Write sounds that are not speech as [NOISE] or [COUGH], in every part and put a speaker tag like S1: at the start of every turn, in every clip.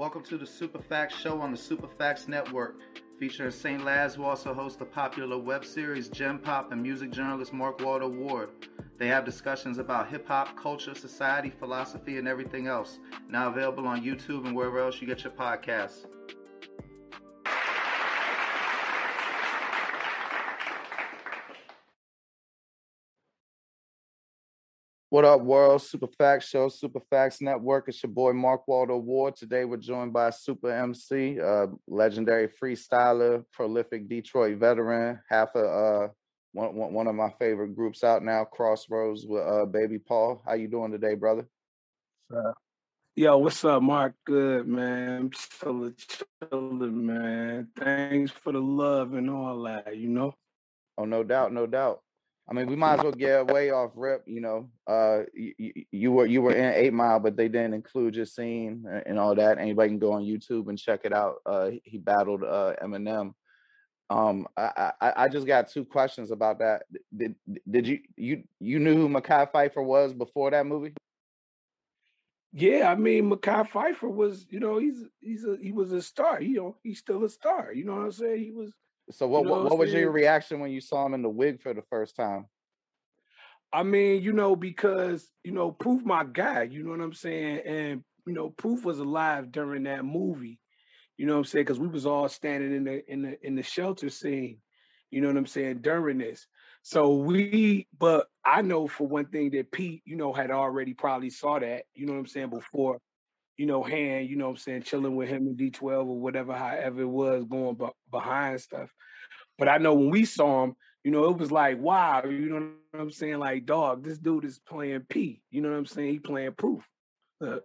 S1: Welcome to the Superfacts Show on the Superfacts Network, featuring St. Laz, who also hosts the popular web series Gem Pop and music journalist Mark Waldo Ward. They have discussions about hip hop, culture, society, philosophy, and everything else. Now available on YouTube and wherever else you get your podcasts. What up, world? Super Facts Show, Super Facts Network. It's your boy Mark Waldo Ward. Today we're joined by Supa Emcee, uh, legendary freestyler, prolific Detroit veteran, half of uh, one, one of my favorite groups out now, Xrossroads with uh, Baby Paul. How you doing today, brother?
S2: Uh, yo, what's up, Mark? Good, man. I'm chilling, chilling, man. Thanks for the love and all that, you know?
S1: Oh, no doubt, no doubt. I mean, we might as well get way off rip. You know, uh, you, you, were you were in Eight Mile, but they didn't include your scene and all that. Anybody can go on YouTube and check it out. Uh, he battled uh, Eminem. Um, I, I, I just got two questions about that. Did did you you you knew who Mekhi Phifer was before that movie?
S2: Yeah, I mean, Mekhi Phifer was, you know, he's he's a he was a star. You know, he's still a star. You know what I'm saying? He was
S1: so what you know what, what was your reaction when you saw him in the wig for the first time?
S2: I mean, you know, because you know, Proof my guy, you know what I'm saying? And you know, Proof was alive during that movie. You know what I'm saying? Because we was all standing in the in the in the shelter scene, you know what I'm saying, during this. So we, but I know for one thing that Pete, you know, had already probably saw that, you know what I'm saying, before, you know, hand, you know what I'm saying, chilling with him in D12 or whatever, however it was going b- behind stuff. But I know when we saw him, you know, it was like, wow, you know what I'm saying? Like, dog, this dude is playing P. You know what I'm saying? He playing proof. Uh,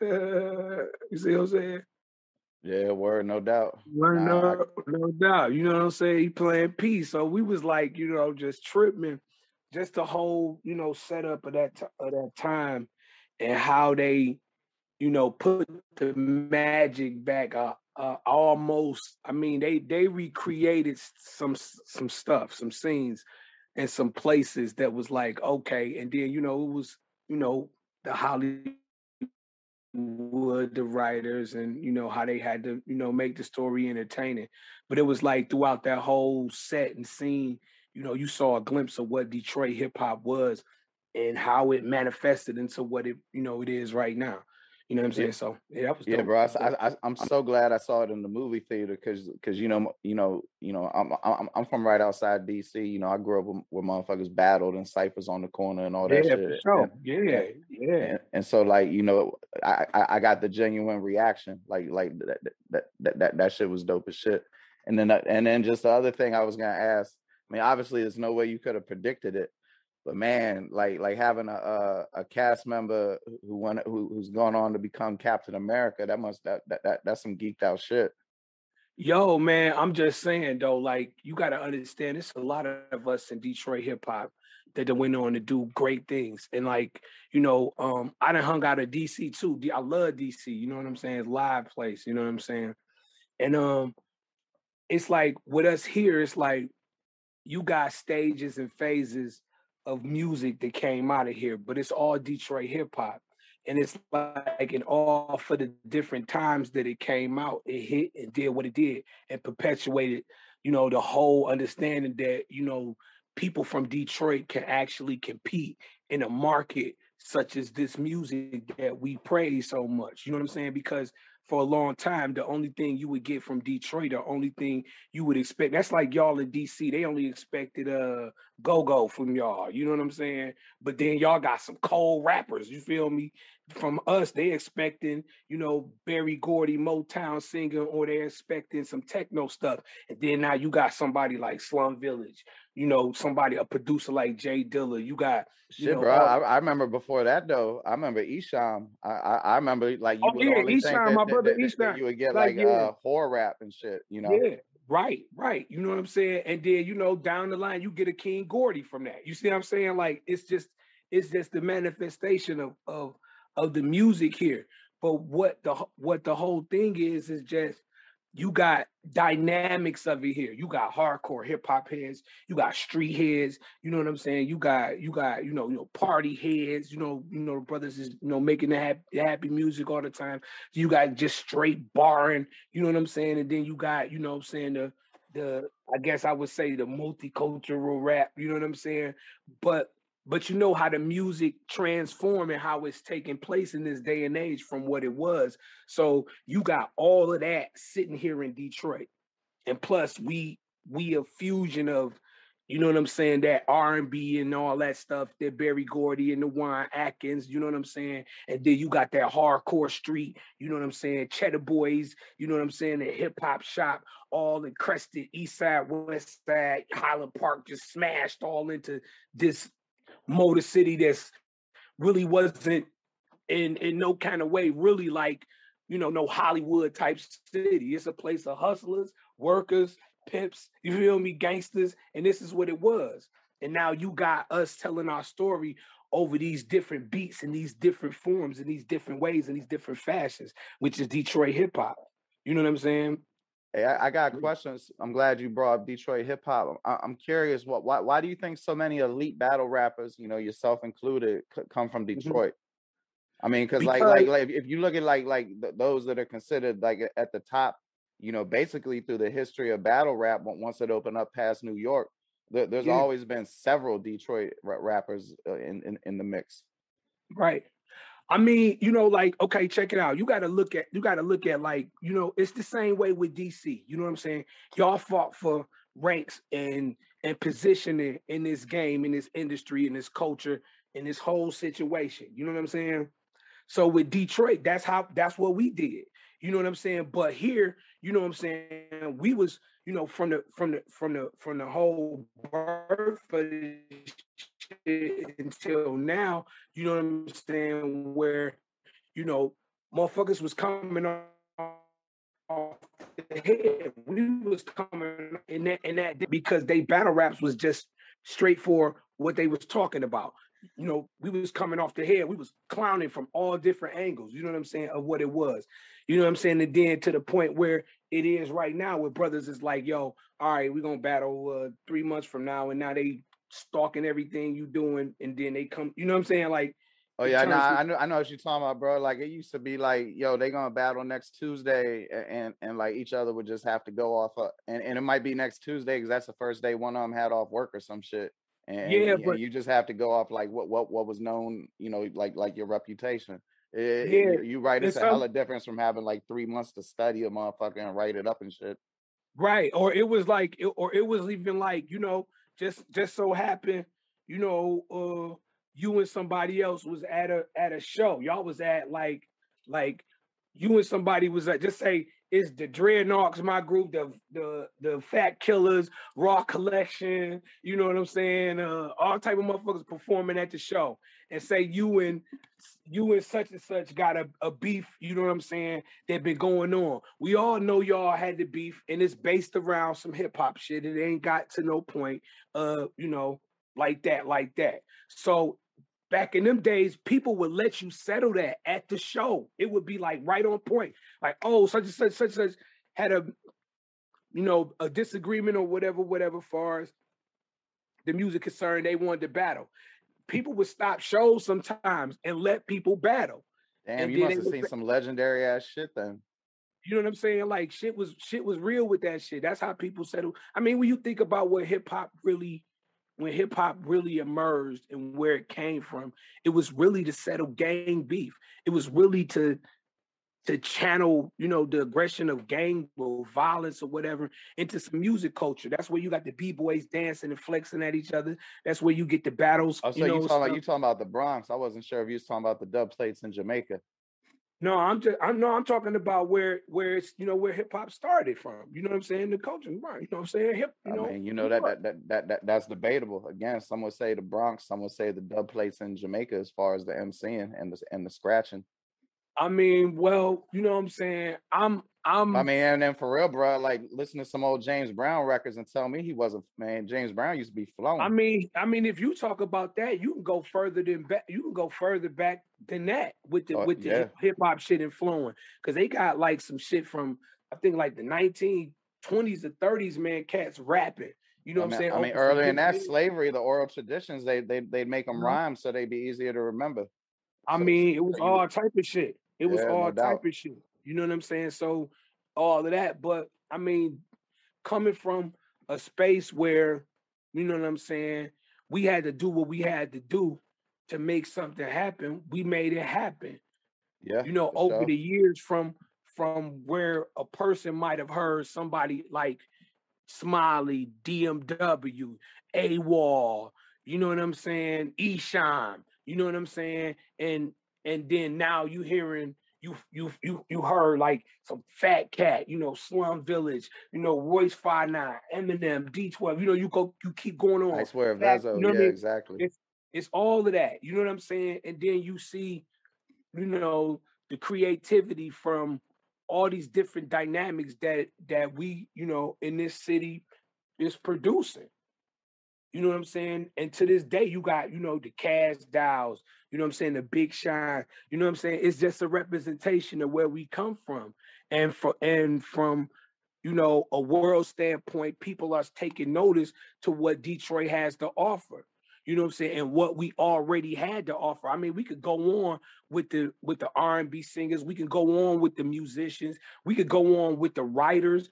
S2: [LAUGHS] you see what I'm saying?
S1: Yeah, word, no doubt.
S2: Word, nah, no, I... no doubt. You know what I'm saying? He playing P. So we was like, you know, just tripping, just the whole, you know, setup of that t- of that time and how they, you know, put the magic back up uh, almost i mean they they recreated some some stuff some scenes and some places that was like okay and then you know it was you know the hollywood the writers and you know how they had to you know make the story entertaining. But it was like throughout that whole set and scene you know you saw a glimpse of what detroit hip-hop was and how it manifested into what it you know it is right now you know what I'm saying? Yeah. So yeah,
S1: yeah, bro. I, I, I'm so glad I saw it in the movie theater because because you know you know you know I'm, I'm I'm from right outside DC. You know I grew up where motherfuckers battled and ciphers on the corner and all that
S2: yeah,
S1: shit.
S2: Sure.
S1: And,
S2: yeah, yeah.
S1: And, and, so like you know I, I, I got the genuine reaction like like that that that that, that shit was dope as shit. And then uh, and then just the other thing I was gonna ask. I mean, obviously, there's no way you could have predicted it, but man, like like having a a, a cast member who went who, who's gone on to become Captain America, that must that, that that that's some geeked out shit.
S2: Yo, man, I'm just saying though, like you got to understand, it's a lot of us in Detroit hip hop that went on to do great things, and like you know, um, I done hung out at DC too. I love DC. You know what I'm saying? It's live place. You know what I'm saying? And um, it's like with us here, it's like you got stages and phases of music that came out of here, but it's all Detroit hip hop. And it's like in all for the different times that it came out, it hit and did what it did and perpetuated, you know, the whole understanding that, you know, people from Detroit can actually compete in a market such as this music that we praise so much. You know what I'm saying? Because for a long time, the only thing you would get from Detroit, the only thing you would expect, that's like y'all in DC. They only expected uh go-go from y'all. You know what I'm saying? But then y'all got some cold rappers, you feel me? From us, they expecting, you know, Berry Gordy, Motown singer, or they're expecting some techno stuff. And then now you got somebody like Slum Village, you know, somebody, a producer like J Dilla. You got
S1: Shit,
S2: know,
S1: bro. I, I, remember before that though. I remember Esham. I, I, I remember like you
S2: oh,
S1: would
S2: yeah,
S1: only
S2: Esham,
S1: think that,
S2: my brother
S1: that, that, that you would get like, like yeah. uh, horror rap and shit. You know.
S2: Yeah. Right, right. You know what I'm saying? And then you know down the line you get a King Gordy from that. You see what I'm saying? Like it's just it's just the manifestation of of of the music here. But what the what the whole thing is is just you got dynamics of it here. You got hardcore hip hop heads, you got street heads, you know what I'm saying? You got you got, you know, you know, party heads, you know, you know, brothers is you know making the happy, happy music all the time. You got just straight barring, you know what I'm saying? And then you got, you know what I'm saying, the the I guess I would say the multicultural rap, you know what I'm saying? But but you know how the music transform and how it's taking place in this day and age from what it was. So you got all of that sitting here in Detroit. And plus we we a fusion of you know what I'm saying? That R&B and all that stuff, that Berry Gordy and the Juan Atkins, you know what I'm saying? And then you got that hardcore street, you know what I'm saying? Cheddar Boys, you know what I'm saying? The hip hop shop, all encrusted East Side, West Side, Highland Park, just smashed all into this Motor City that's really wasn't in in no kind of way really like you know no Hollywood type city. It's a place of hustlers, workers, pimps, you feel me, gangsters, and this is what it was. And now you got us telling our story over these different beats and these different forms and these different ways and these different fashions, which is Detroit hip hop. You know what I'm saying?
S1: Hey, I, I, got questions. I'm glad you brought up Detroit hip hop. I'm curious, what why why do you think so many elite battle rappers, you know, yourself included, come from mm-hmm. Detroit? Mm-hmm. I mean, because like like like if you look at like like those that are considered like at the top you know, basically through the history of battle rap, once it opened up past New York, there's yeah. always been several Detroit rappers uh, in, in, in the mix.
S2: Right. I mean, you know, like, okay, check it out. You got to look at, you got to look at, like, you know, it's the same way with DC. You know what I'm saying? Y'all fought for ranks and and positioning in this game, in this industry, in this culture, in this whole situation. You know what I'm saying? So with Detroit, that's how that's what we did. You know what I'm saying? But here, you know what I'm saying? We was, you know, from the from the from the from the whole birth until now, you know what I'm saying, where, you know, motherfuckers was coming off the head. We was coming in that in that because they battle raps was just straight for what they was talking about you know, we was coming off the head. We was clowning from all different angles, you know what I'm saying, of what it was. You know what I'm saying? And then to the point where it is right now, where brothers is like, yo, all right, we're gonna battle uh, three months from now, and now they stalking everything you doing, and then they come, you know what I'm saying? Like,
S1: oh yeah, nah, I know, I know what you're talking about, bro. Like it used to be like, yo, they gonna battle next Tuesday, and and like each other would just have to go off, of, and and it might be next Tuesday because that's the first day one of them had off work or some shit. And, yeah, and, but and you just have to go off like what what what was known, you know, like like your reputation. It, yeah, you right. It's, it's a hella difference from having like three months to study a motherfucker and write it up and shit.
S2: Right. Or it was like, or it was even like, you know, just just so happened, you know, uh, you and somebody else was at a at a show. Y'all was at like like you and somebody was at just say it's the Dreadnoughts, my group, the the the Fat Killers, Raw Collection, you know what I'm saying? Uh, all type of motherfuckers performing at the show, and say you and you and such and such got a, a beef, you know what I'm saying? That been going on. We all know y'all had the beef, and it's based around some hip hop shit. It ain't got to no point, uh, you know, like that, like that. So back in them days, people would let you settle that at the show. It would be like right on point. Like, oh, such and such, such and such had a, you know, a disagreement or whatever, whatever, far as the music concerned, they wanted to battle. People would stop shows sometimes and let people battle.
S1: Damn, and you must have seen some legendary ass shit then.
S2: You know what I'm saying? Like shit was shit was real with that shit. That's how people settle. I mean, when you think about what hip hop really when hip hop really emerged and where it came from, it was really to settle gang beef. It was really to to channel, you know, the aggression of gang or violence or whatever into some music culture. That's where you got the b-boys dancing and flexing at each other. That's where you get the battles.
S1: Oh, so you, know, you talking about you talking about the Bronx. I wasn't sure if you was talking about the dub plates in Jamaica.
S2: No, I'm just I'm no, I'm talking about where where it's you know where hip hop started from. You know what I'm saying? The culture, right? You know what I'm saying? Hip. You know,
S1: I mean, you know that, that that, that that that's debatable. Again, some would say the Bronx, some would say the dub plates in Jamaica, as far as the MCing and the and the scratching.
S2: I mean, well, you know what I'm saying. I'm I'm.
S1: I mean, and then for real, bro, like listen to some old James Brown records and tell me he wasn't. Man, James Brown used to be flowing.
S2: I mean, I mean, if you talk about that, you can go further than back. You can go further back than that with the oh, with the yeah. hip hop shit and flowing because they got like some shit from I think like the 1920s or 30s, man, cats rapping. You know
S1: I
S2: what
S1: mean,
S2: I'm saying?
S1: I mean,
S2: Open
S1: earlier in that slavery, the oral traditions, they they they'd make them
S2: Mhm.
S1: rhyme so they'd be easier to remember.
S2: I
S1: So-
S2: mean, it was all type of shit. It was
S1: Yeah, no
S2: all type
S1: doubt.
S2: of shit. You know what I'm saying? So all of that. But I mean, coming from a space where, you know what I'm saying, we had to do what we had to do to make something happen. We made it happen.
S1: Yeah,
S2: You know, over
S1: sure.
S2: the years from from where a person might have heard somebody like Smiley, DMW, AWOL, you know what I'm saying? Esham, you know what I'm saying? And and then now you hearing you you you you heard like some fat cat, you know, Slum Village, you know, Royce Five Nine, Eminem, D12, you know, you go you keep going on.
S1: I swear,
S2: Fact,
S1: Vezo.
S2: you know what I
S1: yeah,
S2: mean?
S1: exactly.
S2: It's it's all of that. You know what I'm saying? And then you see, you know, the creativity from all these different dynamics that that we, you know, in this city is producing. You know what I'm saying? And to this day, you got, you know, the Kash Dolls, you know what I'm saying, the Big Shine. You know what I'm saying? It's just a representation of where we come from. And for and from, you know, a world standpoint, people are taking notice to what Detroit has to offer. You know what I'm saying? And what we already had to offer. I mean, we could go on with the with the R&B singers, we can go on with the musicians, we could go on with the writers,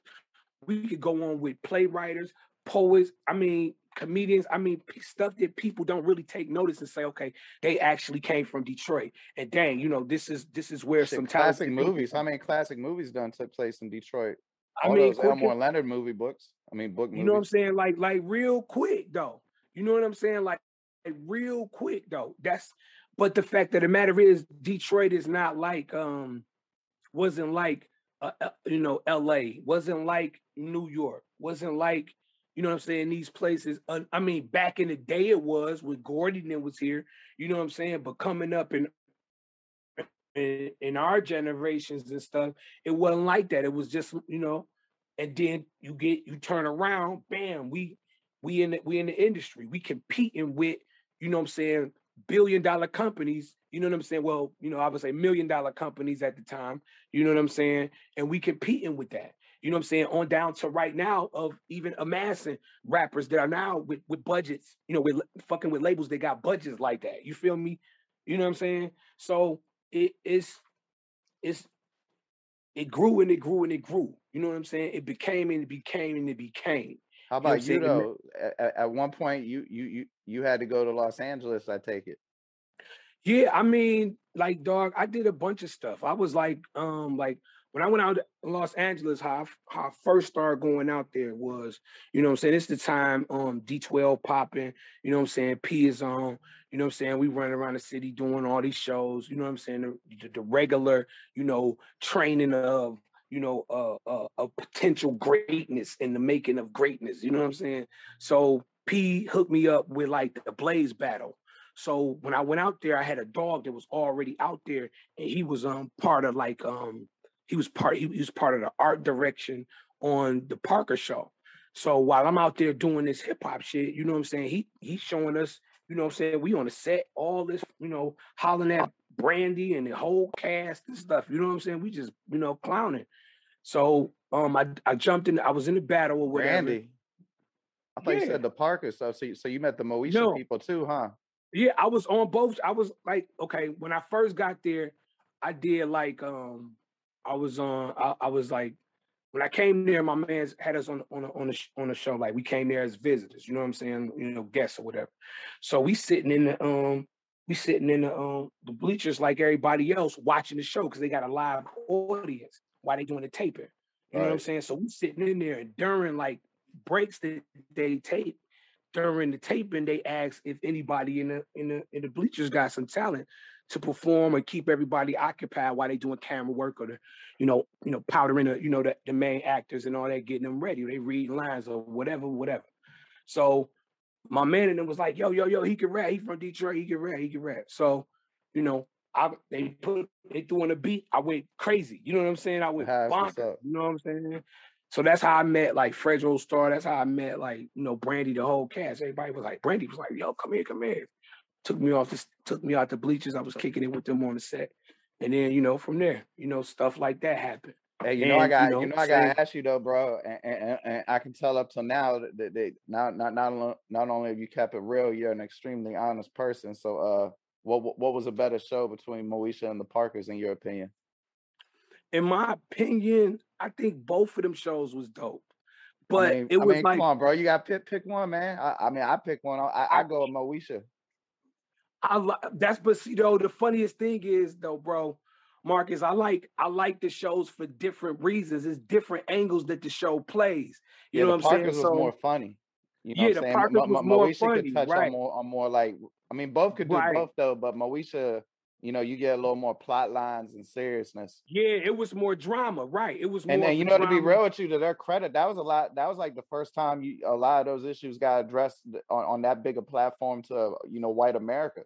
S2: we could go on with playwriters, poets, I mean, comedians, I mean, stuff that people don't really take notice and say, okay, they actually came from Detroit. And dang, you know, this is this is where some
S1: classic movies. How many classic movies done took place in Detroit?
S2: I mean,
S1: those
S2: quick
S1: Elmore Leonard movie books. I mean, book
S2: you know what I'm saying? Like, like real quick though. You know what I'm saying? Like, like real quick though. That's but the fact that the matter is Detroit is not like um wasn't like uh, uh, you know LA, wasn't like New York, wasn't like you know what I'm saying these places. I mean, back in the day it was when Gordon and was here. You know what I'm saying? But coming up in in, in our generations and stuff, it wasn't like that. It was just you know, and then you get you turn around, bam, we we in the, we in the industry, we competing with you know what I'm saying billion dollar companies. You know what I'm saying? Well, you know, I would say million dollar companies at the time. You know what I'm saying? And we competing with that. You know what I'm saying? On down to right now of even amassing rappers that are now with, with budgets, you know, with fucking with labels, they got budgets like that. You feel me? You know what I'm saying? So it is it's it grew and it grew and it grew. You know what I'm saying? It became and it became and it became.
S1: How
S2: know
S1: about you
S2: saying? And
S1: though? At, at one point, you you you you had to go to Los Angeles. I take it.
S2: Yeah, I mean, like dog, I did a bunch of stuff. I was like, um, like when I went out to Los Angeles, how I, how I first started going out there was, you know what I'm saying, it's the time um D12 popping, you know what I'm saying, P is on, you know what I'm saying, we running around the city doing all these shows, you know what I'm saying, the, the, the regular, you know, training of, you know, uh, uh, potential greatness in the making of greatness, you know what I'm saying? So P hooked me up with like the Blaze battle. So when I went out there, I had a dog that was already out there, and he was um part of like um he was part he, was part of the art direction on the Parker show. So while I'm out there doing this hip hop shit, you know what I'm saying? He he's showing us, you know what I'm saying, we on the set, all this, you know, hollering at Brandy and the whole cast and stuff. You know what I'm saying? We just, you know, clowning. So um I I jumped in, I was in the battle or whatever.
S1: Randy. I thought you said the Parker stuff. So you, so you met the Moesha
S2: No.
S1: people too, huh?
S2: Yeah, I was on both. I was like, okay, when I first got there, I did like um I was on I, I was like when I came there, my man's had us on on a, on a on a show. Like we came there as visitors, you know what I'm saying? You know, guests or whatever. So we sitting in the um we sitting in the um the bleachers like everybody else watching the show because they got a live audience while they doing the taping. You know what I'm saying? So we sitting in there and during like breaks that they tape during the taping, they asked if anybody in the in the in the bleachers got some talent to perform or keep everybody occupied while they doing camera work or the, you know, you know, powdering the, you know, the, the main actors and all that, getting them ready. They read lines or whatever, whatever. So my man and them was like, yo, yo, yo, he can rap. He from Detroit, he can rap, he can rap. So, you know, I they put they threw in a beat, I went crazy. You know what I'm saying? I went bonkers. You know what I'm saying? So that's how I met like Fredro Starr. That's how I met like, you know, Brandy, the whole cast. Everybody was like, Brandy was like, yo, come here, come here. Took me off this, took me out the bleachers. I was kicking it with them on the set. And then, you know, from there, you know, stuff like that happened.
S1: Hey, you know I got you know, you know I got to ask you though, bro, and, and, and, I can tell up till now that they not not not not only have you kept it real, you're an extremely honest person. So, uh, what what was a better show between Moesha and the Parkers in your opinion?
S2: In my opinion, I think both of them shows was dope. But I mean, it was I mean, like,
S1: come on, bro, you got pick pick one, man. I, I mean, I pick one. I, I, I go with Moesha.
S2: I like that's but you know the funniest thing is though, bro Marcus, I like I like the shows for different reasons. It's different angles that the show plays. You yeah, know what I'm
S1: Parkers
S2: saying?
S1: was so, more funny. You know yeah, the Parkers was Mo- more Moesha funny. could touch right. on more on more like I mean both could do right. both though, but Moesha, you know, you get a little more plot lines and seriousness.
S2: Yeah, it was more drama, right? It was
S1: and
S2: then
S1: you know drama. to be real with you, to their credit, that was a lot. That was like the first time you a lot of those issues got addressed on, on that big a platform to you know white America.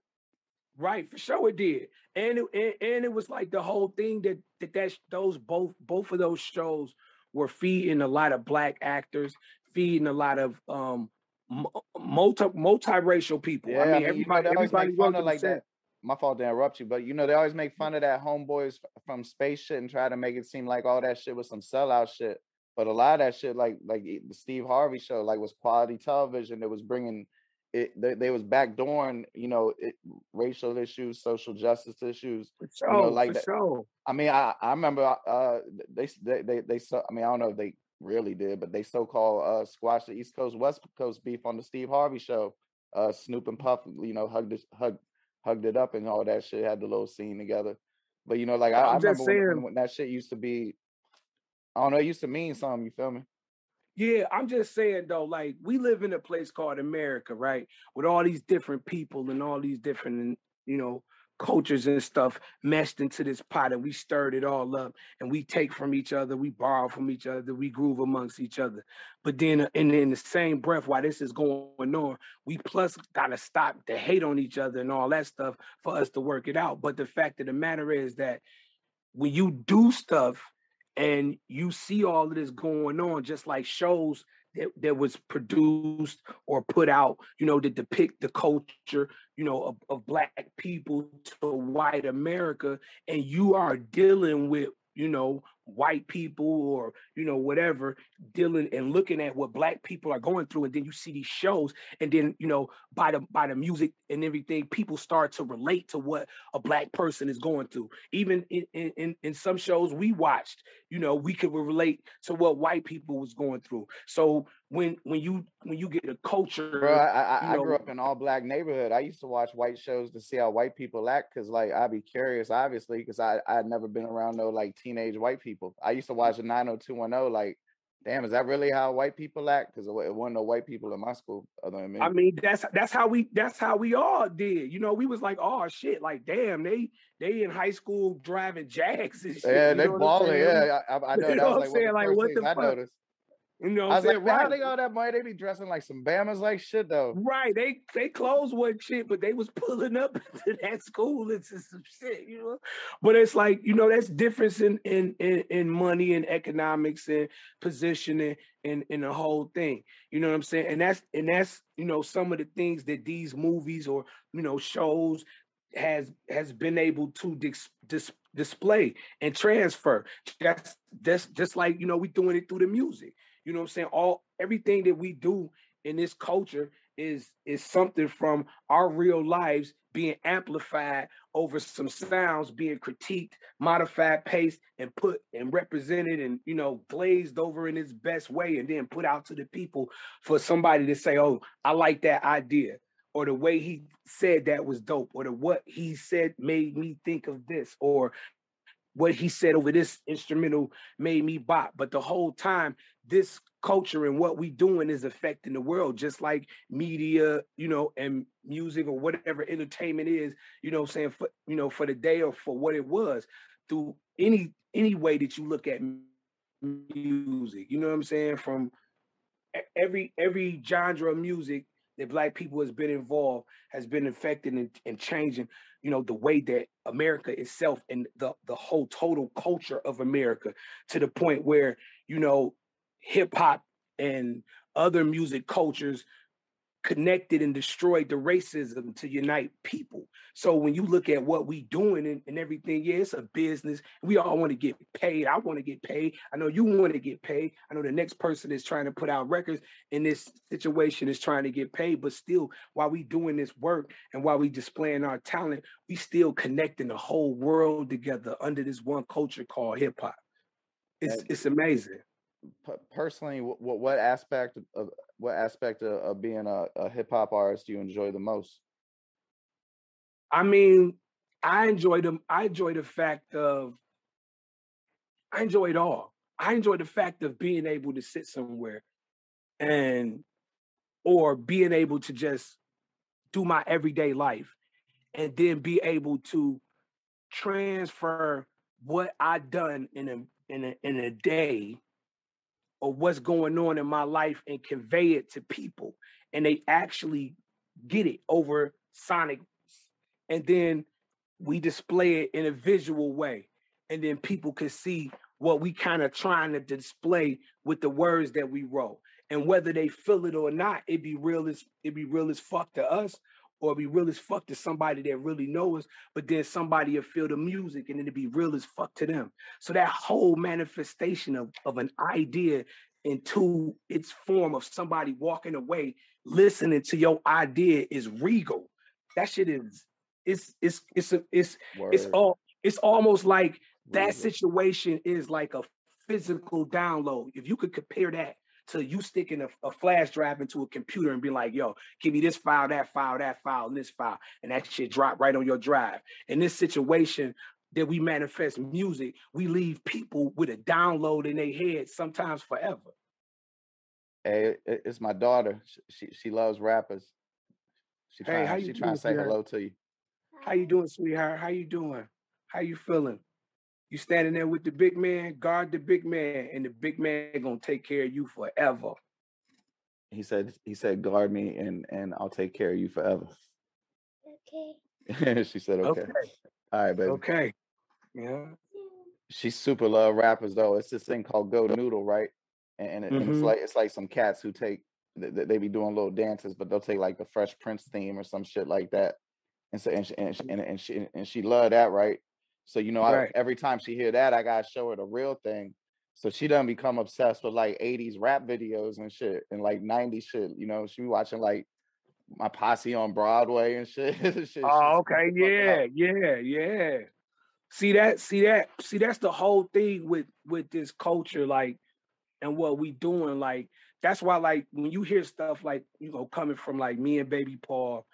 S2: Right, for sure it did, and it, and, and it was like the whole thing that that that those both both of those shows were feeding a lot of black actors, feeding a lot of um multi multiracial people. Yeah, I mean, everybody you know, everybody
S1: fun like that. My fault to interrupt you, but you know they always make fun of that homeboys from space shit and try to make it seem like all that shit was some sellout shit. But a lot of that shit, like like the Steve Harvey show, like was quality television. It was bringing it they, they was backdooring, you know, it, racial issues, social justice issues.
S2: For sure, you know, like for that. sure.
S1: I mean, I, I remember uh they they they they so I mean, I don't know if they really did, but they so called uh squashed the East Coast West Coast beef on the Steve Harvey show. Uh Snoop and Puff, you know, hugged it hugged it up and all that shit, had the little scene together. But you know, like I, I remember when, when, that shit used to be I don't know, it used to mean something, you feel me?
S2: Yeah, I'm just saying though, like we live in a place called America, right? With all these different people and all these different, you know, cultures and stuff meshed into this pot and we stirred it all up and we take from each other, we borrow from each other, we groove amongst each other. But then uh, in, in the same breath, while this is going on, we plus gotta stop the hate on each other and all that stuff for us to work it out. But the fact of the matter is that when you do stuff and you see all of this going on, just like shows that, that was produced or put out, you know, to depict the culture, you know, of, of black people to white America, and you are dealing with, you know, white people or you know whatever dealing and looking at what black people are going through and then you see these shows and then you know by the by the music and everything people start to relate to what a black person is going through. Even in in, in some shows we watched you know we could relate to what white people was going through. So when when you when you get a culture
S1: Bro, I, I, I grew up in all black neighborhood. I used to watch white shows to see how white people act because like i'd be curious obviously because i i'd never been around no like teenage white people people. I used to watch the 90210 like damn, is that really how white people act? Because it wasn't no white people in my school other than me.
S2: I mean, that's that's how we that's how we all did. You know, we was like, oh shit, like damn, they they in high school driving Jags and [LAUGHS] shit.
S1: Yeah, they balling. Yeah, I, I know. [LAUGHS] You know what I'm saying? Like, what the
S2: fuck? I noticed. You know,
S1: I was like, right. how they got that money? They be dressing like some Bamas like shit though.
S2: Right. They they clothes wasn't shit, but they was pulling up [LAUGHS] to that school into some shit, you know. But it's like, you know, that's difference in in in, in money and economics and positioning and in the whole thing. You know what I'm saying? And that's and that's, you know, some of the things that these movies or, you know, shows has has been able to dis, dis, display and transfer. That's that's just like, you know, we doing it through the music. You know what I'm saying? All everything that we do in this culture is is something from our real lives being amplified over some sounds being critiqued, modified, paced, and put and represented and you know glazed over in its best way and then put out to the people for somebody to say, oh, I like that idea. Or the way he said that was dope, or the what he said made me think of this, or what he said over this instrumental made me bop. But the whole time, this culture and what we doing is affecting the world, just like media, you know, and music or whatever entertainment is, you know, saying for you know for the day or for what it was, through any any way that you look at music, you know what I'm saying? From every every genre of music that black people has been involved has been affected and, and changing you know the way that america itself and the the whole total culture of america to the point where you know hip hop and other music cultures connected and destroyed the racism to unite people. So when you look at what we doing and, and everything, yeah, it's a business. We all want to get paid. I want to get paid. I know you want to get paid. I know the next person is trying to put out records in this situation is trying to get paid. But still, while we doing this work and while we displaying our talent, we still connecting the whole world together under this one culture called hip hop. It's it's amazing
S1: personally, what, what aspect of what aspect of, of being a, a hip hop artist do you enjoy the most?
S2: I mean, I enjoy them. I enjoy the fact of I enjoy it all. I enjoy the fact of being able to sit somewhere and or being able to just do my everyday life and then be able to transfer what I done in a in a in a day or what's going on in my life and convey it to people and they actually get it over sonic and then we display it in a visual way and then people can see what we kind of trying to display with the words that we wrote and whether they feel it or not it be real as it be real as fuck to us or be real as fuck to somebody that really knows, but then somebody will feel the music and it'll be real as fuck to them. So that whole manifestation of, of an idea into its form of somebody walking away, listening to your idea is regal. That shit is it's it's it's a, it's Word. it's all it's almost like that situation is like a physical download. If you could compare that to you sticking a, a, flash drive into a computer and be like, yo, give me this file, that file, that file, and this file, and that shit drop right on your drive. In this situation that we manifest music, we leave people with a download in their head, sometimes forever.
S1: Hey, it's my daughter. She she loves rappers. She hey, trying, how you she doing, trying to say hello to you.
S2: How you doing, sweetheart? How you doing? How you feeling? You standing there with the big man, guard the big man, and the big man gonna take care of you forever.
S1: He said, he said, guard me and and I'll take care of you forever. Okay. [LAUGHS] she said, okay. okay. All right, baby.
S2: Okay. Yeah.
S1: She super love rappers though. It's this thing called GoNoodle, right? And, and, mm-hmm. it's like it's like some cats who take they, they be doing little dances, but they'll take like the Fresh Prince theme or some shit like that. And so and she, and she, and, and she and she love that, right? So you know, right. I, every time she hear that, I gotta show her the real thing. So she done become obsessed with like 80s rap videos and shit and like 90s shit. You know, she be watching like my posse on Broadway and shit. [LAUGHS] shit
S2: oh, okay, yeah, yeah, yeah. See that, see that, see that's the whole thing with with this culture, like, and what we doing. Like, that's why, like, when you hear stuff like you know coming from like me and Baby Paul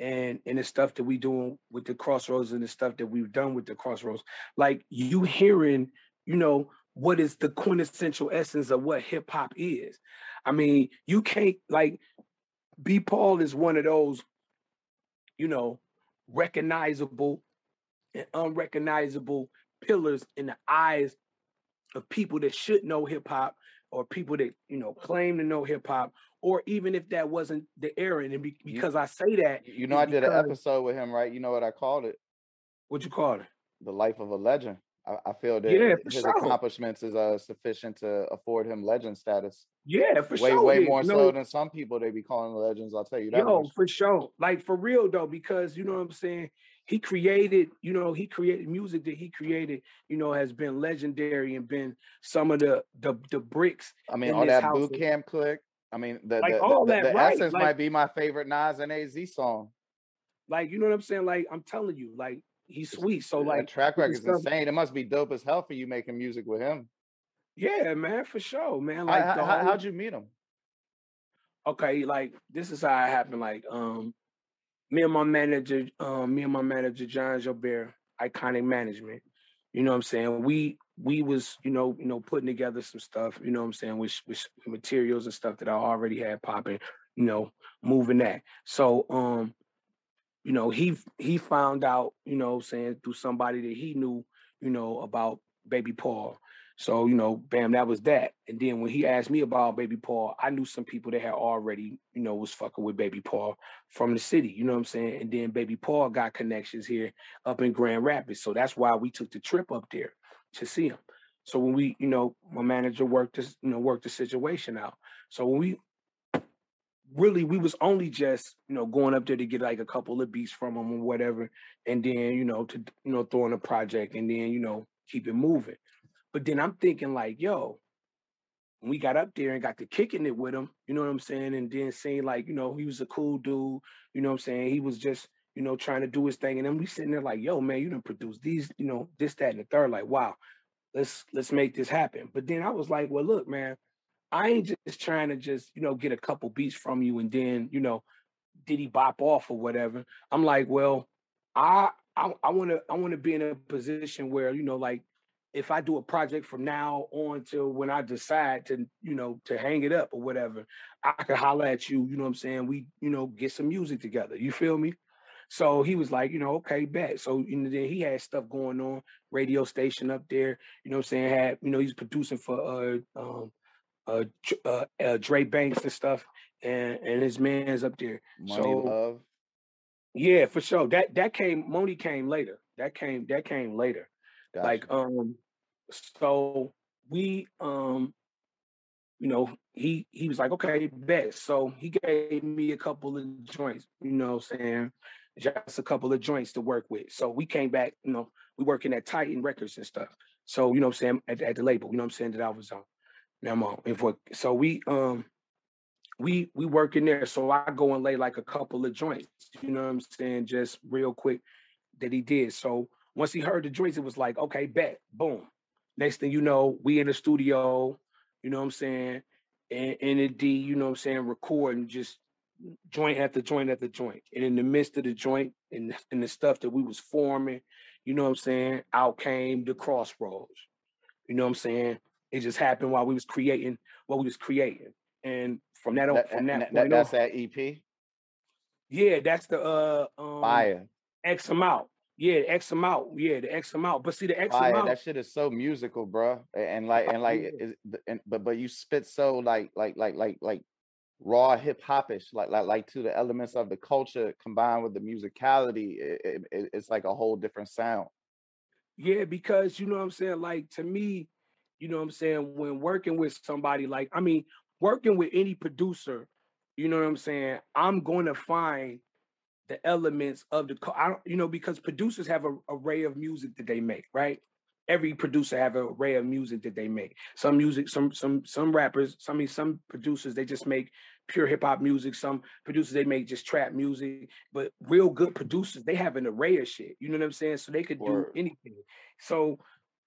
S2: and and the stuff that we doing with the Xrossroads and the stuff that we've done with the Xrossroads like you hearing you know what is the quintessential essence of what hip hop is. I mean you can't like b paul is one of those you know recognizable and unrecognizable pillars in the eyes of people that should know hip hop or people that you know claim to know hip hop or even if that wasn't the era. And be, because you, I say that,
S1: you know, I did an episode with him, right? You know what I called it?
S2: What you called it?
S1: The life of a legend. I, I feel that yeah, his sure. accomplishments is uh, sufficient to afford him legend status.
S2: Yeah, for
S1: way,
S2: sure.
S1: Way more so know, than some people they be calling legends. I'll tell you that. Yo, much.
S2: for sure. Like for real though, because you know what I'm saying. He created, you know, he created music that he created, you know, has been legendary and been some of the the the bricks.
S1: I mean, all that Boot Camp Clik. I mean, the like the, all the, that, the right. essence like, might be my favorite Nas and AZ song.
S2: Like, you know what I'm saying? Like, I'm telling you, like, he's sweet. So, like,
S1: that track record is insane. It must be dope as hell for you making music with him.
S2: Yeah, man, for sure, man. Like,
S1: how, whole... how'd you meet him?
S2: Okay, like, this is how it happened. Like, um, me and my manager, um, me and my manager, John Jobert, Iconic Management. You know what I'm saying? We we was, you know, you know, putting together some stuff, you know what I'm saying, with, with materials and stuff that I already had popping, you know, moving that. So um, you know, he he found out, you know, saying through somebody that he knew, you know, about baby Paul. So, you know, bam, that was that. And then when he asked me about baby Paul, I knew some people that had already, you know, was fucking with baby Paul from the city, you know what I'm saying? And then baby Paul got connections here up in Grand Rapids. So that's why we took the trip up there to see him. So when we, you know, my manager worked this, you know, worked the situation out. So when we really we was only just you know going up there to get like a couple of beats from him or whatever, and then you know to you know throw in a project and then you know keep it moving. But then I'm thinking like, yo, when we got up there and got to kicking it with him, you know what I'm saying, and then saying like, you know, he was a cool dude, you know what I'm saying, he was just you know trying to do his thing, and then we sitting there like, yo, man, you didn't produce these, you know, this, that, and the third, like, wow, let's let's make this happen. But then I was like, well, look, man I ain't just trying to just, you know, get a couple beats from you and then, you know, did he bop off or whatever. I'm like, well, I I, I want to I want to be in a position where, you know, like if I do a project from now on till when I decide to, you know, to hang it up or whatever, I could holler at you, you know what I'm saying? We, you know, get some music together. You feel me? So he was like, you know, okay, bet. So you know, then he had stuff going on, radio station up there, you know what I'm saying? Had, you know, he's producing for uh um uh, uh, uh Dre Banks and stuff, and and his man's up there.
S1: Money so, love.
S2: Yeah, for sure. That that came. Money came later. That came. That came later. Gotcha. Like um, so we um, you know, he he was like, okay, bet. So he gave me a couple of joints. You know, saying just a couple of joints to work with. So we came back. You know, we working at Titan Records and stuff. So you know, I'm saying at, at the label. You know, I'm saying that I was on. Now if we so we um we we work in there. So I go and lay like a couple of joints, you know what I'm saying, just real quick that he did. So once he heard the joints, it was like, okay, bet, boom. Next thing you know, we in the studio, you know what I'm saying, and in the D, you know what I'm saying, recording just joint after joint after joint. And in the midst of the joint and, and the stuff that we was forming, you know what I'm saying, out came the Xrossroads. You know what I'm saying? It just happened while we was creating what we was creating. And from that, that from that,
S1: that that's on, that EP.
S2: Yeah, that's the uh um,
S1: fire
S2: X amount. Yeah, the X amount. Yeah, the X amount. But see, the X amount.
S1: That shit is so musical, bro. And like, and like, is, and, but but you spit so like like like like like raw hip hopish, like like like to the elements of the culture combined with the musicality. It, it, it's like a whole different sound.
S2: Yeah, because you know what I'm saying. Like to me, you know what I'm saying, when working with somebody like, I mean, working with any producer, you know what I'm saying, I'm going to find the elements of the, I don't, you know, because producers have an array of music that they make, right? Every producer have an array of music that they make. Some music, some some some rappers, some I mean, some producers they just make pure hip hop music. Some producers they make just trap music. But real good producers they have an array of shit. You know what I'm saying? So they could Word. do anything. So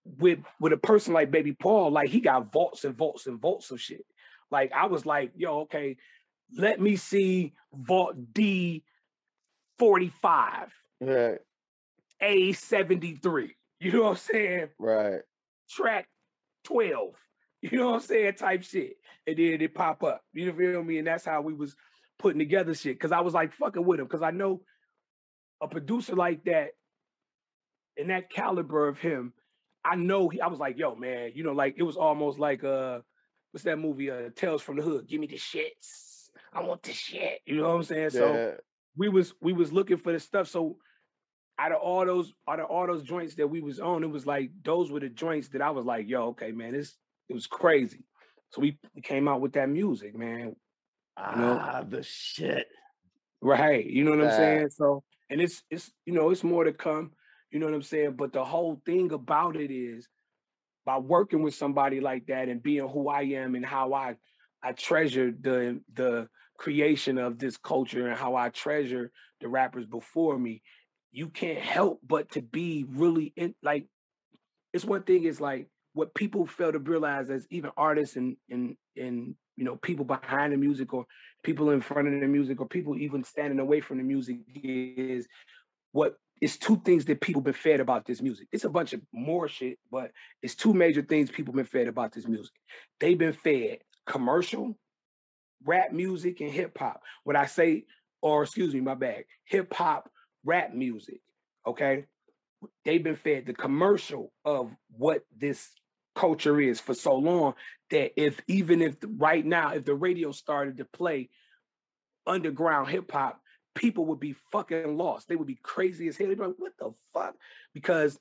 S2: with with a person like Baby Paul, like he got vaults and vaults and vaults of shit. Like I was like, yo, okay, let me see Vault D 45.
S1: Right.
S2: A 73. You know what I'm saying?
S1: Right.
S2: Track 12. You know what I'm saying? Type shit. And then it pop up. You feel me? And that's how we was putting together shit. Cause I was like fucking with him. Cause I know a producer like that and that caliber of him, I know he, I was like, yo, man, you know, like it was almost like uh what's that movie, uh Tales from the Hood? Give me the shits. I want the shit. You know what I'm saying? Yeah. So we was we was looking for the stuff. So out of all those out of all those joints that we was on, it was like those were the joints that I was like, yo, okay, man, this it was crazy. So we came out with that music, man.
S1: Ah, you know? the shit.
S2: Right. You know what I'm saying? So and it's it's you know, it's more to come. You know what I'm saying? But the whole thing about it is by working with somebody like that and being who I am and how I I treasure the the creation of this culture and how I treasure the rappers before me, you can't help but to be really in like it's one thing is like what people fail to realize as even artists and and and you know people behind the music or people in front of the music or people even standing away from the music is what it's two things that people been fed about this music. It's a bunch of more shit, but it's two major things people been fed about this music. They've been fed commercial, rap music, and hip hop. What I say, or excuse me, my bad, hip hop, rap music. Okay, they've been fed the commercial of what this culture is for so long that if even if right now if the radio started to play underground hip hop people would be fucking lost. They would be crazy as hell. They'd be like, what the fuck? Because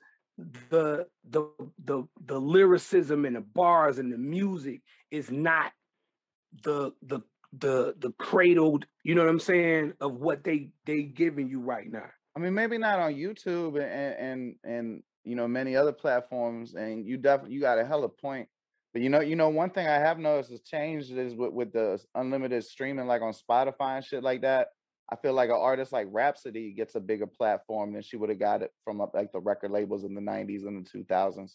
S2: the the the the lyricism and the bars and the music is not the the the the cradled, you know what I'm saying, of what they they giving you right now.
S1: I mean, maybe not on YouTube and and and you know many other platforms, and you definitely you got a hell of point. But you know, you know, one thing I have noticed has changed is with with the unlimited streaming, like on Spotify and shit like that. I feel like an artist like Rapsody gets a bigger platform than she would have got it from like the record labels in the '90s and the 2000s.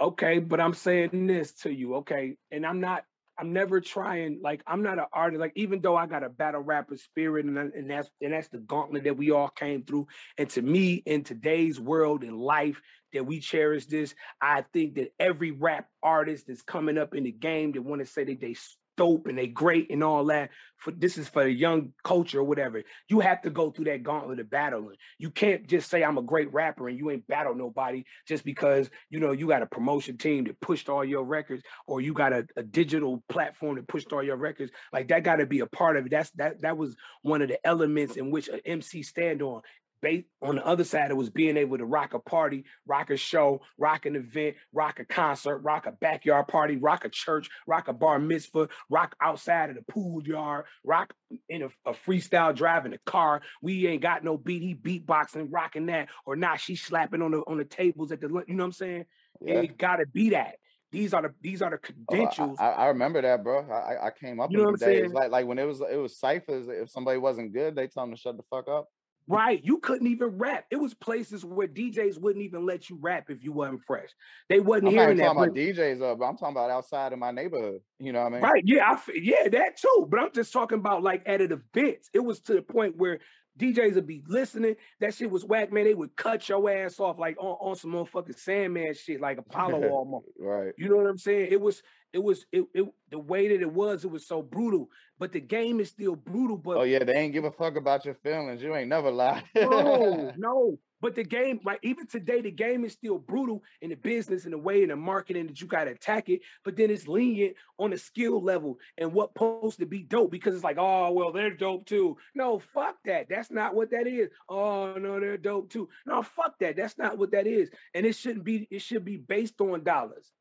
S2: Okay, but I'm saying this to you, okay, and I'm not I'm never trying like I'm not an artist. Like even though I got a battle rapper spirit, and, and that's and that's the gauntlet that we all came through. And to me, in today's world and life, that we cherish this. I think that every rap artist that's coming up in the game that want to say that they dope and they great and all that. For this is for the young culture or whatever. You have to go through that gauntlet of battling. You can't just say I'm a great rapper and you ain't battle nobody just because you know you got a promotion team that pushed all your records or you got a, a digital platform that pushed all your records. Like that got to be a part of it. That's that that was one of the elements in which an MC stand on based on the other side, it was being able to rock a party, rock a show, rock an event, rock a concert, rock a backyard party, rock a church, rock a bar mitzvah, rock outside of the pool yard, rock in a, a freestyle driving a car. We ain't got no beat. He beatboxing, rocking that, or not. She slapping on the on the tables at the you know what I'm saying? Yeah. It gotta be that. These are the these are the oh, credentials.
S1: Oh, I, I, remember that, bro. I, I came up you know in the days like like when it was it was ciphers. If somebody wasn't good, they tell them to shut the fuck up.
S2: Right. You couldn't even rap. It was places where DJs wouldn't even let you rap if you wasn't fresh. They wasn't
S1: I'm
S2: hearing
S1: not
S2: that.
S1: talking about DJs, uh, but I'm talking about outside of my neighborhood. You know what I mean?
S2: Right. Yeah. I, yeah, that too. But I'm just talking about like at an event. It was to the point where DJs would be listening. That shit was whack, man. They would cut your ass off like on, on some motherfucking Sandman shit, like [LAUGHS] Apollo almost.
S1: right.
S2: You know what I'm saying? It was, it was, it, it, the way that it was, it was so brutal. But the game is still brutal. But
S1: oh yeah, they ain't give a fuck about your feelings. You ain't never lied.
S2: no, [LAUGHS] no. But the game, like even today, the game is still brutal in the business and the way in the marketing that you gotta attack it. But then it's lenient on the skill level and what supposed to be dope because it's like, oh well, they're dope too. No, fuck that. That's not what that is. Oh no, they're dope too. No, fuck that. That's not what that is. And it shouldn't be. It should be based on dollars.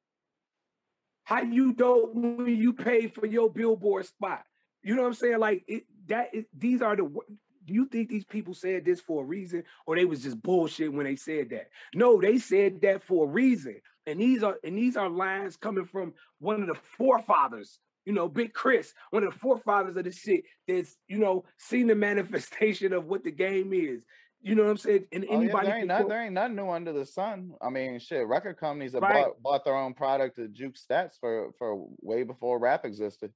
S2: How you dope when you pay for your billboard spot? You know what I'm saying? Like it, that. Is, these are the do you think these people said this for a reason or they was just bullshit when they said that? No, they said that for a reason. And these are and these are lines coming from one of the forefathers, you know, Big Chris, one of the forefathers of the shit that's, you know, seen the [LAUGHS] manifestation of what the game is. You know what I'm saying? And anybody oh,
S1: yeah, there, ain't not, there ain't nothing new under the sun. I mean, shit, record companies have right. bought, bought their own product to juke stats for for way before rap existed.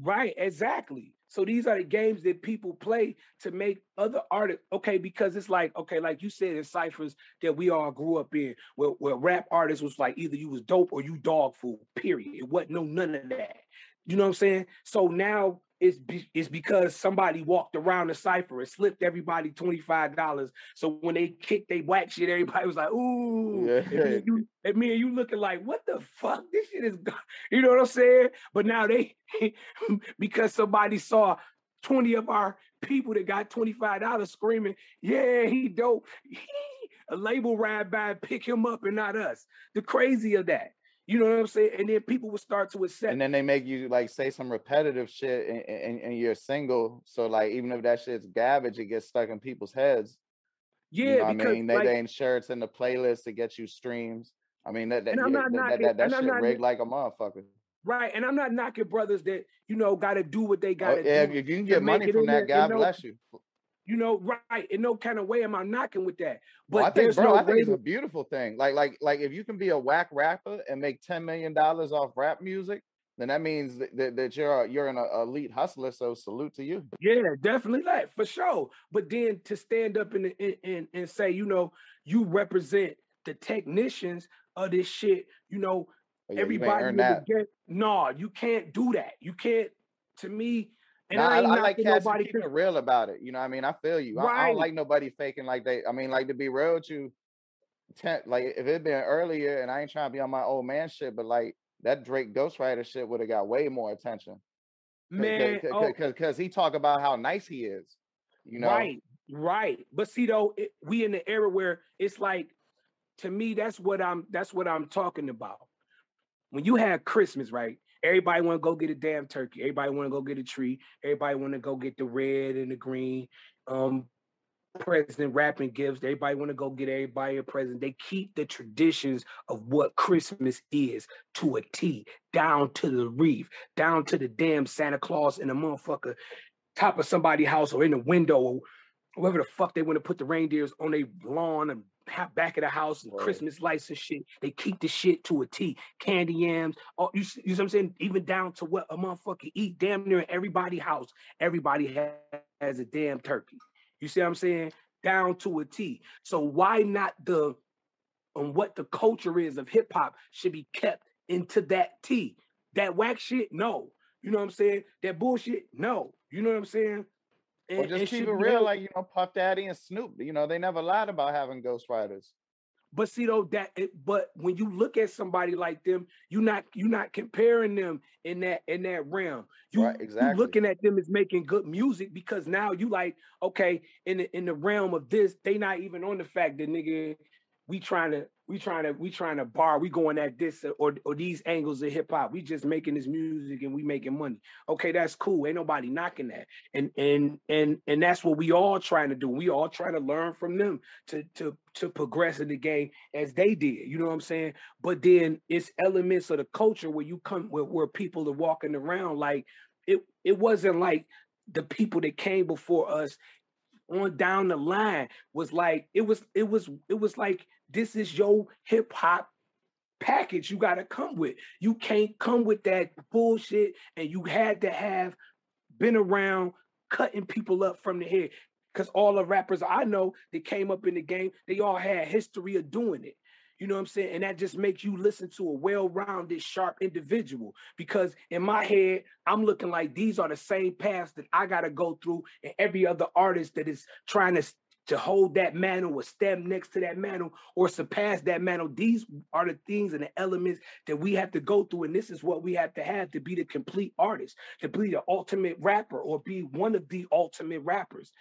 S2: Right, exactly. So these are the games that people play to make other artists okay because it's like okay, like you said in ciphers that we all grew up in, where, where rap artists was like either you was dope or you dog food. Period. It wasn't no none of that. You know what I'm saying? So now it's, be, it's because somebody walked around the cipher and slipped everybody $25. So when they kicked they whack shit, everybody was like, ooh. Yeah. And, me and, you, [LAUGHS] and me and you looking like, what the fuck? This shit is, gone. [LAUGHS] you know what I'm saying? But now they, [LAUGHS] because somebody saw 20 of our people that got $25 screaming, yeah, he dope. a label ride by and pick him up and not us. The crazy of that. You know what I'm saying? And then people would start to accept.
S1: And then they make you like say some repetitive shit and, and, and you're single. So like even if that shit's garbage, it gets stuck in people's heads.
S2: Yeah, you know
S1: because, I mean, they,
S2: like,
S1: they ensure it's in the playlist to get you streams. I mean that that, yeah, that, knocking, that, that, that shit rigged like a motherfucker.
S2: Right, and I'm not knocking brothers that you know got to do what they got to
S1: oh, yeah, do. If you can get money from that, God bless you
S2: you know, right. In no kind of way am I knocking with that. But
S1: well, I think, bro,
S2: no
S1: I think it's a beautiful thing. Like, like, like if you can be a whack rapper and make ten million dollars off rap music, then that means that, that, you're a, you're an uh, elite hustler. So salute to you.
S2: Yeah, definitely, like for sure. But then to stand up and and and say, you know, you represent the technicians of this shit. You know, oh, yeah, everybody. You get, no, you can't do that. You can't. To me,
S1: and I, I, I like cats nobody keeping it real about it. You know, I mean, I feel you. Right. I, I, don't like nobody faking like they. I mean, like to be real with you, ten, like if it'd been earlier, and I ain't trying to be on my old man shit, but like that Drake Ghostwriter shit would have got way more attention.
S2: Man,
S1: because because oh. he talk about how nice he is. You know,
S2: right, right. But see though, it, we in the era where it's like, to me, that's what I'm. That's what I'm talking about. When you had Christmas, right? Everybody want to go get a damn turkey. Everybody want to go get a tree. Everybody want to go get the red and the green. Um, president wrapping gifts. Everybody want to go get everybody a present. They keep the traditions of what Christmas is to a T, down to the reef, down to the damn Santa Claus in the motherfucker top of somebody's house or in the window or wherever the fuck they want to put the reindeers on their lawn and back of the house and right. Christmas lights and shit. They keep the shit to a T. Candy yams, all, you, you know what I'm saying? Even down to what a motherfucker eat. Damn near everybody house, everybody has, has a damn turkey. You see what I'm saying? Down to a T. So why not the on what the culture is of hip hop should be kept into that T? That whack shit, no. You know what I'm saying? That bullshit, no. You know what I'm saying?
S1: And, or just keep it real, like you know, Puff Daddy and Snoop. You know, they never lied about having ghostwriters.
S2: But see though that it, but when you look at somebody like them, you're not you're not comparing them in that in that realm. You right, exactly. you looking at them as making good music because now you like okay in the in the realm of this, they not even on the fact that nigga we trying to we trying to we trying to bar we going at this or or these angles of hip hop. We just making this music and we making money. Okay that's cool. Ain't nobody knocking that. And and and and that's what we all trying to do. We all trying to learn from them to to to progress in the game as they did. You know what i'm saying? But then it's elements of the culture where you come where, where people are walking around like it it wasn't like the people that came before us on down the line was like it was it was it was like this is your hip hop package you got to come with. You can't come with that bullshit, and you had to have been around cutting people up from the head. Because all the rappers I know that came up in the game, they all had history of doing it. You know what I'm saying? And that just makes you listen to a well-rounded, sharp individual. Because in my head, I'm looking like these are the same paths that I gotta go through, and every other artist that is trying to to hold that mantle or stand next to that mantle or surpass that mantle. These are the things and the elements that we have to go through. And this is what we have to have to be the complete artist, to be the ultimate rapper or be one of the ultimate rappers.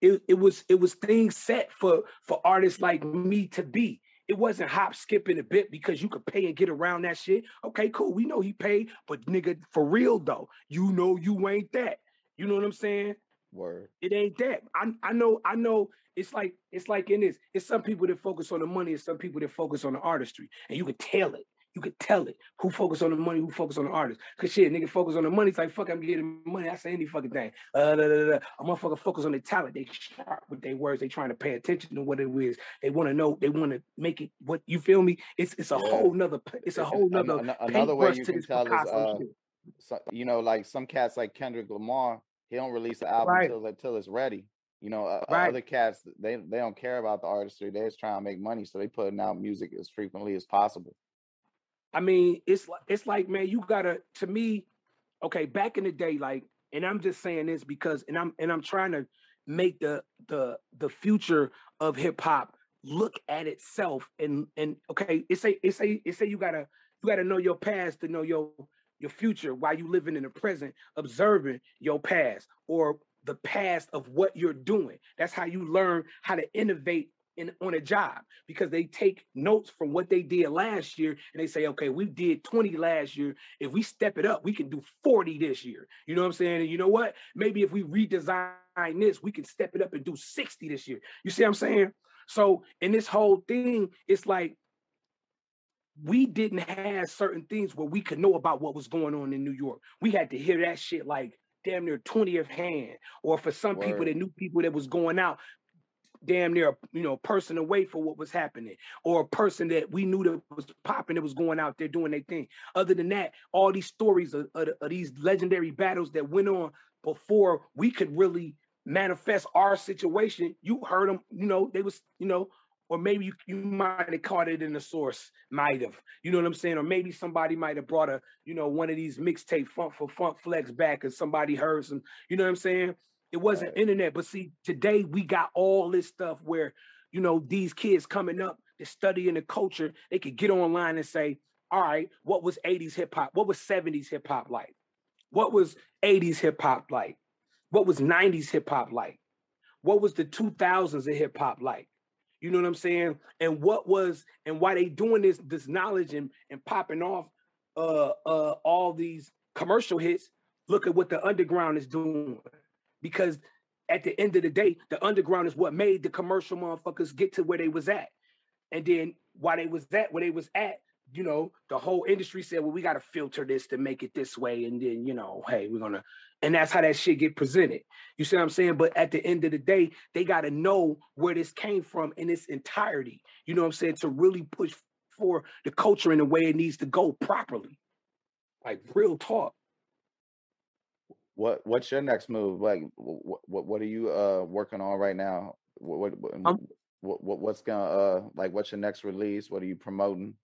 S2: It, it was it was things set for for artists like me to be. It wasn't hop, skipping a bit because you could pay and get around that shit. Okay, cool. We know he paid, but nigga, for real though, you know you ain't that. You know what I'm saying?
S1: Word.
S2: It ain't that. I I know I know it's like it's like in this. It's some people that focus on the money and some people that focus on the artistry. And you can tell it. You could tell it. Who focus on the money, who focus on the artist. Cause shit, nigga focus on the money. It's like fuck, I'm getting money. I say any fucking thing. Uh, da, da, da. A motherfucker focus on the talent. They sharp with their words. They trying to pay attention to what it is. They want to know. They want to make it. What you feel me? It's it's a yeah. whole nother. It's a whole nother. An-
S1: another way you can tell is, uh, so, you know, like some cats like Kendrick Lamar. He don't release the album right. until until it's ready. You know, uh, right. other cats they they don't care about the artistry. They're just trying to make money, so they putting out music as frequently as possible.
S2: I mean, it's like it's like man, you gotta to me. Okay, back in the day, like, and I'm just saying this because, and I'm and I'm trying to make the the the future of hip hop look at itself and and okay, it's a it's a it's a you gotta you gotta know your past to know your your future while you living in the present, observing your past or the past of what you're doing. That's how you learn how to innovate in, on a job because they take notes from what they did last year and they say, okay, we did 20 last year. If we step it up, we can do 40 this year. You know what I'm saying? And you know what? Maybe if we redesign this, we can step it up and do 60 this year. You see what I'm saying? So in this whole thing, it's like we didn't have certain things where we could know about what was going on in New York. We had to hear that shit like damn near 20th hand. Or for some Word. people that knew people that was going out, damn near you know person away for what was happening or a person that we knew that was popping that was going out there doing their thing other than that all these stories of, of, of, these legendary battles that went on before we could really manifest our situation you heard them you know they was you know or maybe you, you might have caught it in the source, might have. You know what I'm saying? Or maybe somebody might have brought a, you know, one of these mixtape funk for funk flex back and somebody heard some, you know what I'm saying? It wasn't right. internet, but see, today we got all this stuff where, you know, these kids coming up, they're studying the culture, they could get online and say, all right, what was 80s hip hop? What was 70s hip hop like? What was 80s hip hop like? What was 90s hip hop like? What was the 2000s of hip hop like? You know what I'm saying? And what was and why they doing this this knowledge and, and popping off uh uh all these commercial hits, look at what the underground is doing. Because at the end of the day, the underground is what made the commercial motherfuckers get to where they was at. And then why they was at where they was at, you know, the whole industry said, well, we got to filter this to make it this way. And then, you know, hey, we're going to, and that's how that shit get presented. You see what I'm saying? But at the end of the day, they got to know where this came from in its entirety. You know what I'm saying? To really push for the culture in the way it needs to go properly. Like real talk.
S1: What What's your next move? Like, what what, what are you uh working on right now? What what, what, what what's gonna uh like? What's your next release? What are you promoting?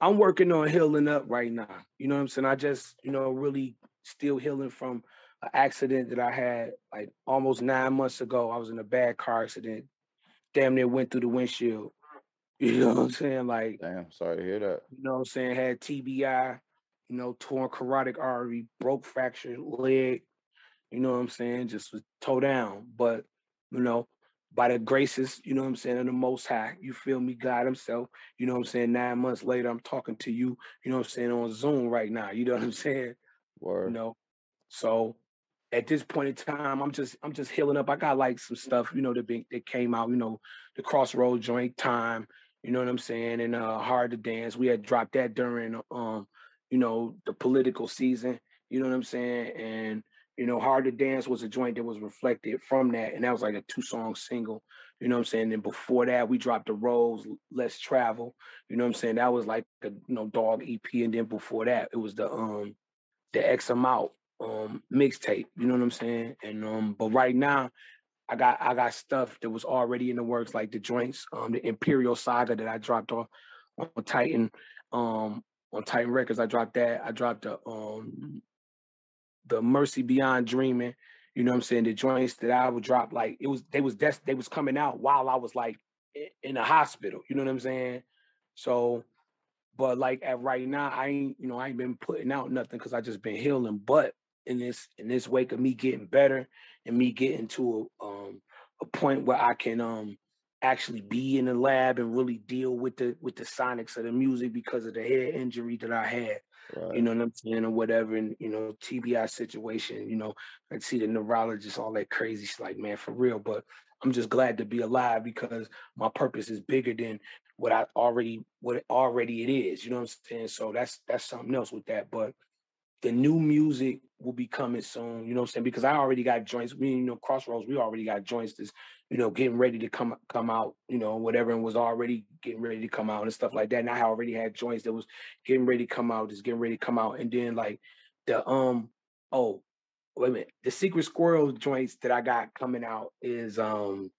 S2: I'm working on healing up right now. You know what I'm saying? I just, you know, really still healing from an accident that I had like almost nine months ago. I was in a bad car accident. Damn near went through the windshield. [LAUGHS] You know what I'm saying? Like,
S1: Damn, sorry to hear that.
S2: you know what I'm saying? Had TBI, you know, torn carotid artery, broke fractured leg. You know what I'm saying? Just was toe down. But, you know, by the graces, you know what I'm saying, of the most high, you feel me, God himself, you know what I'm saying? Nine months later, I'm talking to you, you know what I'm saying, on Zoom right now. You know what I'm [LAUGHS] saying? You know. So at this point in time, I'm just I'm just healing up. I got like some stuff, you know, that been that came out, you know, the crossroad joint time, you know what I'm saying, and uh hard to dance. We had dropped that during um, you know, the political season, you know what I'm saying? And you know, Hard to Dance was a joint that was reflected from that, and that was like a two-song single. You know what I'm saying? And before that, we dropped the Rose, Let's Travel. You know what I'm saying? That was like a you know dog EP, and then before that, it was the um the X amount um mixtape. You know what I'm saying? And um, but right now, I got I got stuff that was already in the works, like the joints, um, the Imperial Saga that I dropped off on Titan, um, on Titan Records. I dropped that. I dropped the um the Mercy Beyond Dreaming. You know what I'm saying? The joints that I would drop, like it was they was des- they was coming out while I was like in the hospital. You know what I'm saying? So, but like at right now, I ain't you know I ain't been putting out nothing because I just been healing. But in this in this wake of me getting better and me getting to a um a point where I can um actually be in the lab and really deal with the with the sonics of the music because of the head injury that I had you know what I'm saying, or whatever, and you know, TBI situation, you know, I see the neurologist, all that crazy shit, like, man, for real. But I'm just glad to be alive because my purpose is bigger than what I already what already it is. You know what I'm saying? So that's that's something else with that. But the new music will be coming soon, you know what I'm saying? Because I already got joints. We, you know, Xrossroads, we already got joints that's, you know, getting ready to come come out, you know, whatever, and was already getting ready to come out and stuff like that. And I already had joints that was getting ready to come out, just getting ready to come out. And then like the um oh, wait a minute. The Secret Squirrel joints that I got coming out is um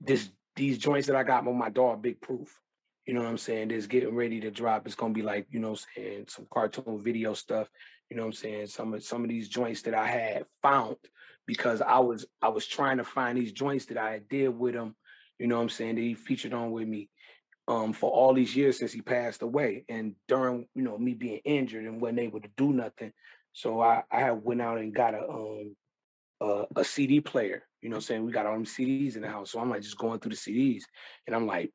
S2: this these joints that I got with my dog Big Proof. You know what I'm saying? This getting ready to drop. It's gonna be like, you know I'm saying, some cartoon video stuff. You know what I'm saying? Some of some of these joints that I had found because I was I was trying to find these joints that I did with him, you know what I'm saying, that he featured on with me um for all these years since he passed away. And during, you know, me being injured and wasn't able to do nothing. So I, I went out and got a um a, a CD player. You know what I'm saying? We got all them CDs in the house. So I'm like just going through the CDs and I'm like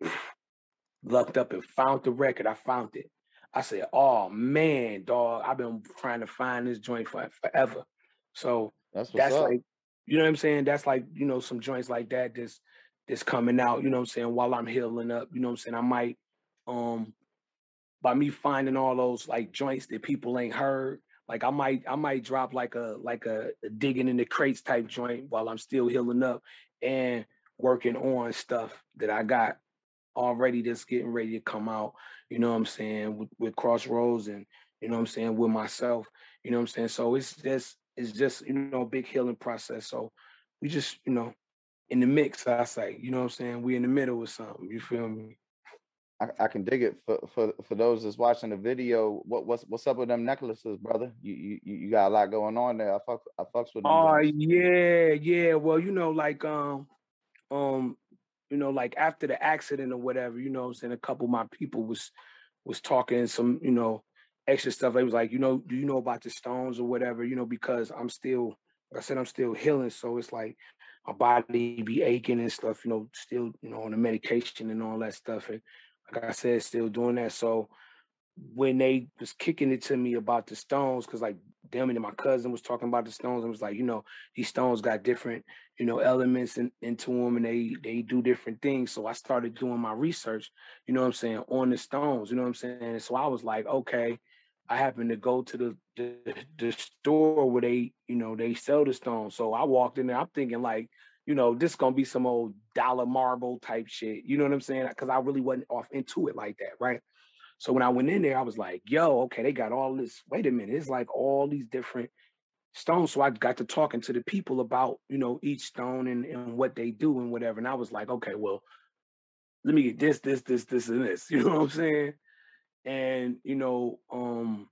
S2: lucked up and found the record. I found it. I said, "Oh man, dog, I've been trying to find this joint for forever." So
S1: That's
S2: that's
S1: up.
S2: like, you know what I'm saying? That's like, you know, some joints like that that's that's coming out. You know what I'm saying? While I'm healing up, you know what I'm saying? I might, um, by me finding all those like joints that people ain't heard, like I might I might drop like a like a, a digging in the crates type joint while I'm still healing up and working on stuff that I got already that's getting ready to come out, you know what I'm saying, with, with Xrossroads and you know what I'm saying, with myself, you know what I'm saying. So it's just it's just, you know, a big healing process. So we just, you know, in the mix, I say, you know what I'm saying? We in the middle with something, you feel me?
S1: I, I can dig it for, for for those that's watching the video. What what's what's up with them necklaces, brother? You you you got a lot going on there. I fuck I fucks with them
S2: Oh
S1: joints.
S2: yeah, yeah. Well, you know, like um um, you know, like after the accident or whatever, you know I'm saying, a couple of my people was was talking some, you know, extra stuff. They was like, you know, do you know about the stones or whatever, you know, because I'm still like I said, I'm still healing. So it's like my body be aching and stuff, you know, still, you know, on the medication and all that stuff. And like I said, still doing that. So when they was kicking it to me about the stones, because like them and my cousin was talking about the stones, and was like, you know, these stones got different, you know, elements in, into them, and they they do different things. So I started doing my research, you know what I'm saying, on the stones, you know what I'm saying. And so I was like, okay, I happened to go to the, the the store where they, you know, they sell the stones. So I walked in there, I'm thinking like, you know, this gonna be some old dollar marble type shit. You know what I'm saying? Because I really wasn't off into it like that, right? So when I went in there, I was like, yo, okay, they got all this. Wait a minute, it's like all these different stones. So I got to talking to the people about, you know, each stone and, and what they do and whatever. And I was like, okay, well, let me get this, this, this, this, and this. [LAUGHS] You know what I'm saying? And, you know, um,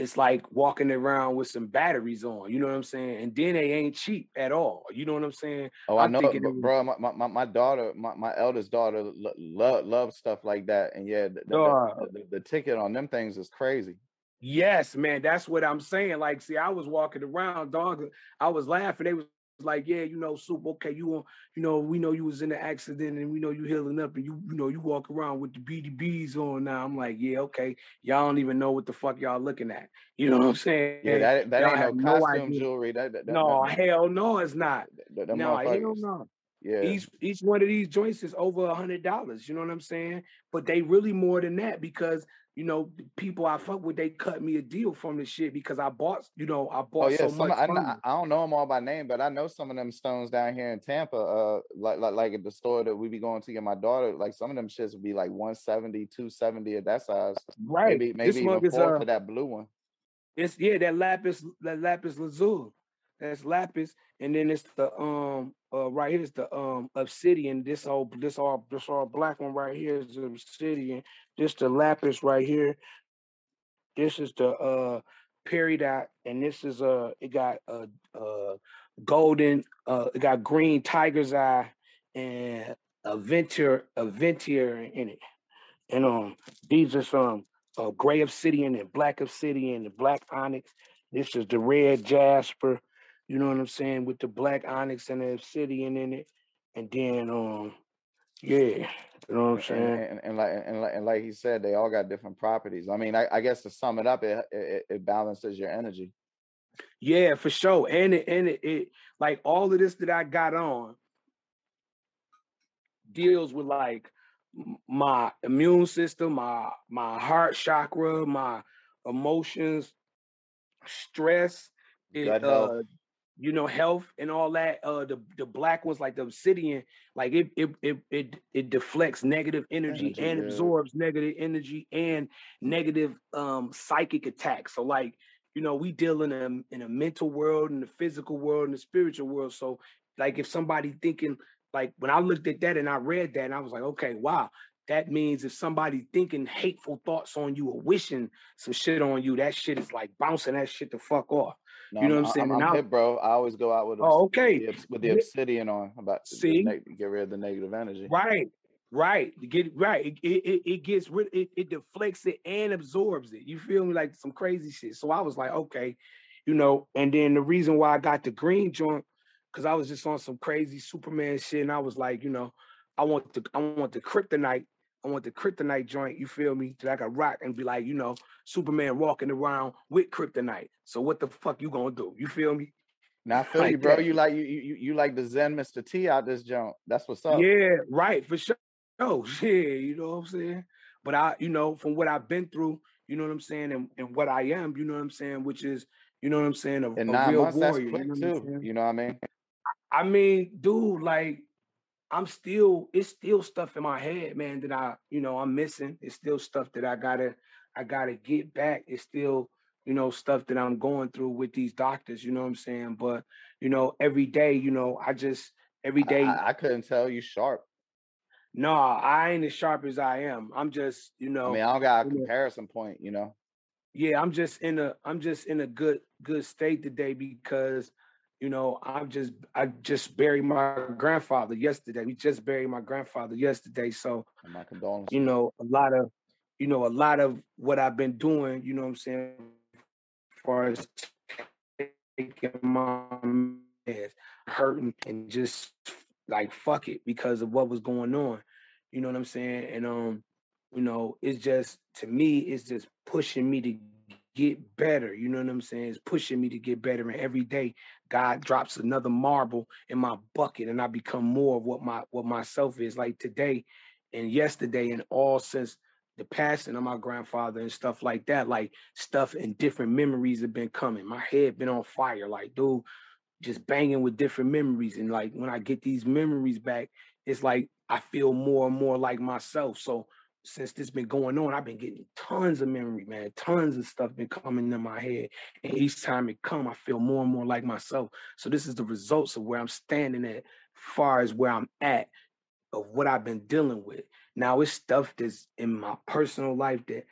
S2: it's like walking around with some batteries on, you know what I'm saying? And then they ain't cheap at all. You know what I'm saying?
S1: Oh, I I'm know, bro. My, my, my daughter, my, my eldest daughter, love love stuff like that. And yeah, the, uh, the, the, the, ticket on them things is crazy.
S2: Yes, man, that's what I'm saying. Like, see, I was walking around, dog. I was laughing. They was like, yeah, you know, soup. Okay, you want, you know, we know you was in the accident, and we know you healing up, and you, you know, you walk around with the BDBs on now. I'm like, yeah, okay. Y'all don't even know what the fuck y'all looking at. You know what I'm mm-hmm. saying?
S1: Yeah, that, that ain't no costume no jewelry. That, that,
S2: no, that, hell no, it's not. no, hell no. Yeah. Each each one of these joints is over a hundred dollars. You know what I'm saying? But they really more than that because you know, people I fuck with, they cut me a deal from the shit because I bought, you know, I oh, bought oh, yeah, so
S1: some,
S2: much.
S1: I, I, don't know them all by name, but I know some of them stones down here in Tampa. Uh, like like like at the store that we be going to get my daughter. Like some of them shits would be like 170, 270 at that size.
S2: Right.
S1: Maybe maybe even is, uh, for that blue one.
S2: It's yeah, that lapis that lapis lazuli. That's lapis, and then it's the um uh right here's the um obsidian. This all this all this all black one right here is the obsidian. This the lapis right here. This is the uh peridot, and this is uh it got a uh, uh golden uh it got green tiger's eye and a venture aventurine it. And um these are some uh, gray obsidian and black obsidian and black onyx. This is the red jasper you know what I'm saying, with the black onyx and the obsidian in it. And then um yeah, you know what I'm saying?
S1: And, and, and, like and like and like he said, they all got different properties. I mean, I, I guess to sum it up, it, it, it balances your energy.
S2: Yeah, for sure. And it, and it, it like all of this that I got on deals with like my immune system, my my heart chakra, my emotions, stress, it, uh, you know, health and all that. Uh, the the black ones like the obsidian, like it it it it, it deflects negative energy, energy and yeah. absorbs negative energy and negative um psychic attacks. So like, you know, we deal in a in a mental world, in the physical world, in the spiritual world. So like, if somebody thinking like when I looked at that and I read that and I was like, okay, wow, that means if somebody thinking hateful thoughts on you or wishing some shit on you, that shit is like bouncing that shit the fuck off. No, you know I'm, what I'm saying?
S1: I'm, I'm hip, bro. I always go out with
S2: oh, okay
S1: with the, with the obsidian on about see get rid of the negative energy.
S2: Right, right. Get right. It, it, it gets rid. It, it deflects it and absorbs it. You feel me? Like some crazy shit. So I was like, okay, you know. And then the reason why I got the green joint because I was just on some crazy Superman shit, and I was like, you know, I want the I want the kryptonite I want the kryptonite joint, you feel me? That I can rock and be like, you know, Superman walking around with kryptonite. So what the fuck you gonna do? You feel me?
S1: Now I [LAUGHS] feel like you, bro. That. You like you, you you like the Zen Mr. T out this joint. That's what's up.
S2: Yeah, right, for sure. Oh [LAUGHS] yeah, you know what I'm saying? But I, you know, from what I've been through, you know what I'm saying, and, and what I am, you know what I'm saying, which is, you know what I'm saying, a,
S1: and
S2: a real
S1: months,
S2: warrior. You know
S1: too. You know what I mean?
S2: I mean, dude, like I'm still it's still stuff in my head, man, that I, you know, I'm missing. It's still stuff that I gotta I gotta get back. It's still, you know, stuff that I'm going through with these doctors, you know what I'm saying? But, you know, every day, you know, I just every day
S1: I, I couldn't tell you sharp.
S2: No, I ain't as sharp as I am. I'm just, you know.
S1: I mean, I don't got a comparison know, point, you know.
S2: Yeah, I'm just in a I'm just in a good good state today because you know, I'm just I just buried my grandfather yesterday. We just buried my grandfather yesterday. So
S1: and my condolences.
S2: You know, a lot of you know, a lot of what I've been doing, you know what I'm saying, as far as taking my meds, hurting and just like fuck it because of what was going on. You know what I'm saying? And um you know, it's just to me, it's just pushing me to get better. You know what I'm saying? It's pushing me to get better. And every day, God drops another marble in my bucket, and I become more of what my what myself is. Like today and yesterday, and all since the passing of my grandfather and stuff like that. Like stuff and different memories have been coming. My head been on fire. Like, dude, just banging with different memories. And like when I get these memories back, it's like I feel more and more like myself. So since this been going on, I've been getting tons of memory, man. Tons of stuff been coming in my head. And each time it come, I feel more and more like myself. So this is the results of where I'm standing at, far as where I'm at, of what I've been dealing with. Now it's stuff that's in my personal life that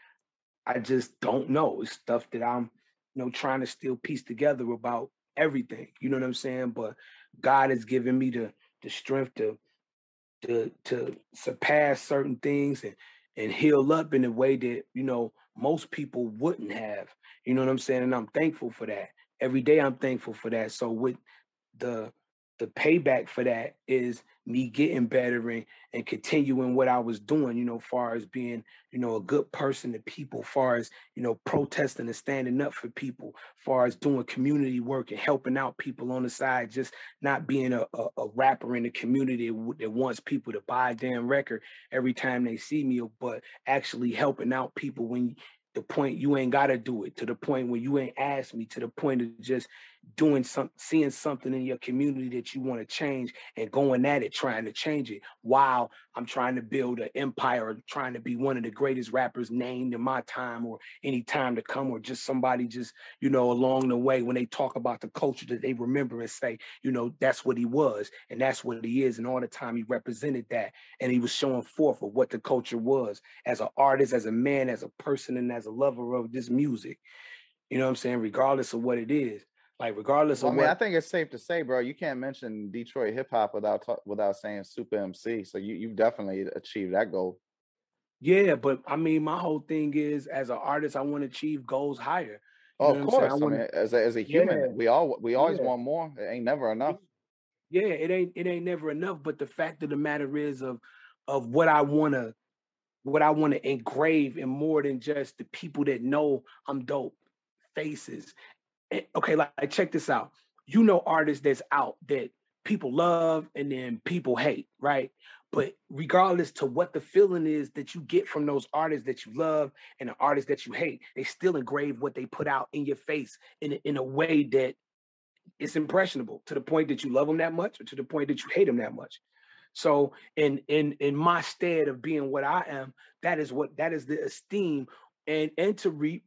S2: I just don't know. It's stuff that I'm, you know, trying to still piece together about everything. You know what I'm saying? But God has given me the the strength to to to surpass certain things and and heal up in a way that you know most people wouldn't have. You know what I'm saying? And I'm thankful for that. Every day I'm thankful for that. So with the the payback for that is me getting better and, and continuing what I was doing, you know, far as being, you know, a good person to people, far as, you know, protesting and standing up for people, far as doing community work and helping out people on the side, just not being a, a, a rapper in the community that wants people to buy a damn record every time they see me, but actually helping out people when the point you ain't got to do it to the point where you ain't asked me to the point of just doing some seeing something in your community that you want to change and going at it trying to change it while i'm trying to build an empire trying to be one of the greatest rappers named in my time or any time to come or just somebody just you know along the way when they talk about the culture that they remember and say you know that's what he was and that's what he is and all the time he represented that and he was showing forth of what the culture was as an artist as a man as a person and as a lover of this music. You know what i'm saying? Regardless of what it is like regardless
S1: well,
S2: of
S1: I mean,
S2: what,
S1: I think it's safe to say, bro, you can't mention Detroit hip hop without without saying Supa Emcee. So you you've definitely achieved that goal.
S2: Yeah, but I mean, my whole thing is as an artist, I want to achieve goals higher.
S1: You oh, of course. I, wanna, I, mean, as a, as a human, yeah. we all we always yeah. want more. It ain't never enough.
S2: Yeah, it ain't it ain't never enough. But the fact of the matter is of of what I want to what I want to engrave in more than just the people that know I'm dope faces Eh, okay, like, like check this out. You know artists that's out that people love and then people hate, right? But regardless to what the feeling is that you get from those artists that you love and the artists that you hate, they still engrave what they put out in your face in in a way that it's impressionable to the point that you love them that much or to the point that you hate them that much. So in in in my stead of being what I am, that is what that is the esteem and and to reap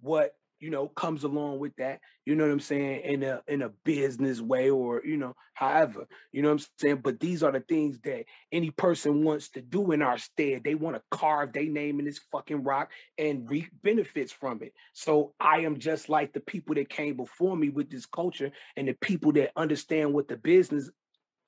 S2: what you know, comes along with that, you know what I'm saying, in a in a business way or, you know, however, you know what I'm saying? But these are the things that any person wants to do in our stead. They want to carve their name in this fucking rock and reap benefits from it. So I am just like the people that came before me with this culture and the people that understand what the business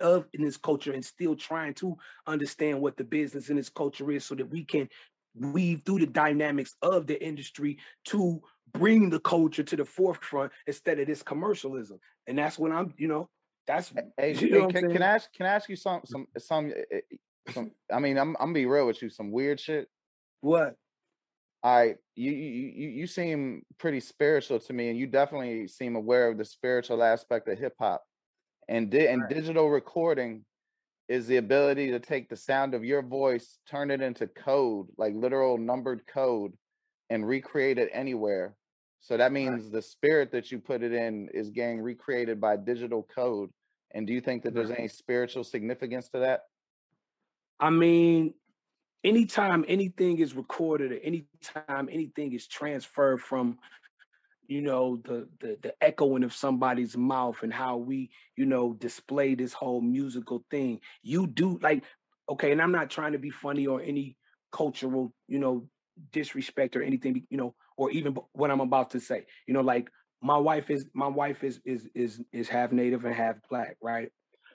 S2: of in this culture and still trying to understand what the business in this culture is so that we can weave through the dynamics of the industry to bring the culture to the forefront instead of this commercialism. And that's when I'm, you know, that's
S1: hey, [LAUGHS] you know can, can, I ask can I ask you some some some eh, eh, some I mean I'm I'm gonna be real with you, some weird shit.
S2: What?
S1: All right, you you you seem pretty spiritual to me, and you definitely seem aware of the spiritual aspect of hip hop. And di- and right. digital recording is the ability to take the sound of your voice, turn it into code, like literal numbered code, and recreate it anywhere. So that means right. the spirit that you put it in is getting recreated by digital code. And do you think that there's any spiritual significance to that?
S2: I mean, anytime anything is recorded or anytime anything is transferred from you know the, the the echoing of somebody's mouth and how we you know display this whole musical thing you do like okay and i'm not trying to be funny or any cultural you know disrespect or anything you know or even what i'm about to say. You know like my wife is my wife is is is is half native and half black right?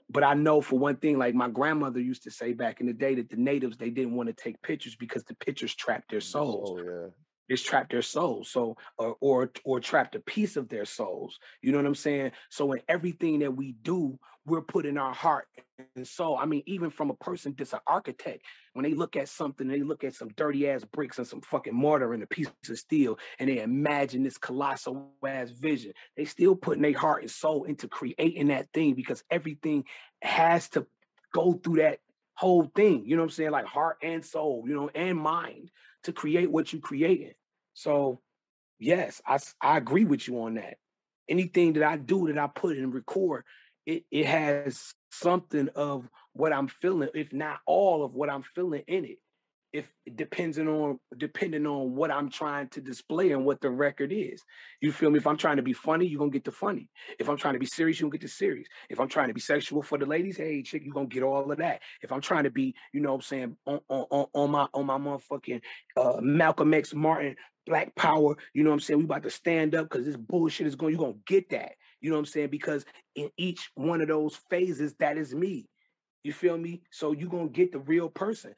S2: But i know for one thing like my grandmother used to say back in the day that the natives they didn't want to take pictures because the pictures trapped their mm, souls.
S1: oh yeah
S2: it's trapped their souls. So or or or trapped a piece of their souls. You know what I'm saying? So in everything that we do, we're putting our heart and soul. I mean, even from a person that's an architect, when they look at something, they look at some dirty ass bricks and some fucking mortar and a piece of steel, and they imagine this colossal ass vision. They still putting their heart and soul into creating that thing because everything has to go through that whole thing. You know what I'm saying? Like heart and soul, you know, and mind to create what you creating. So, yes, I, I agree with you on that. Anything that I do that I put in record, it, it has something of what I'm feeling, if not all of what I'm feeling in it if depending on depending on what I'm trying to display and what the record is. You feel me? If I'm trying to be funny, you're gonna get the funny. If I'm trying to be serious, you're gonna get the serious. If I'm trying to be sexual for the ladies, hey chick, you're gonna get all of that. If I'm trying to be, you know what I'm saying, on on, on my on my motherfucking uh, Malcolm X Martin Black Power, you know what I'm saying? We about to stand up because this bullshit is going, you're gonna get that. You know what I'm saying? Because in each one of those phases, that is me. You feel me? So you're gonna get the real person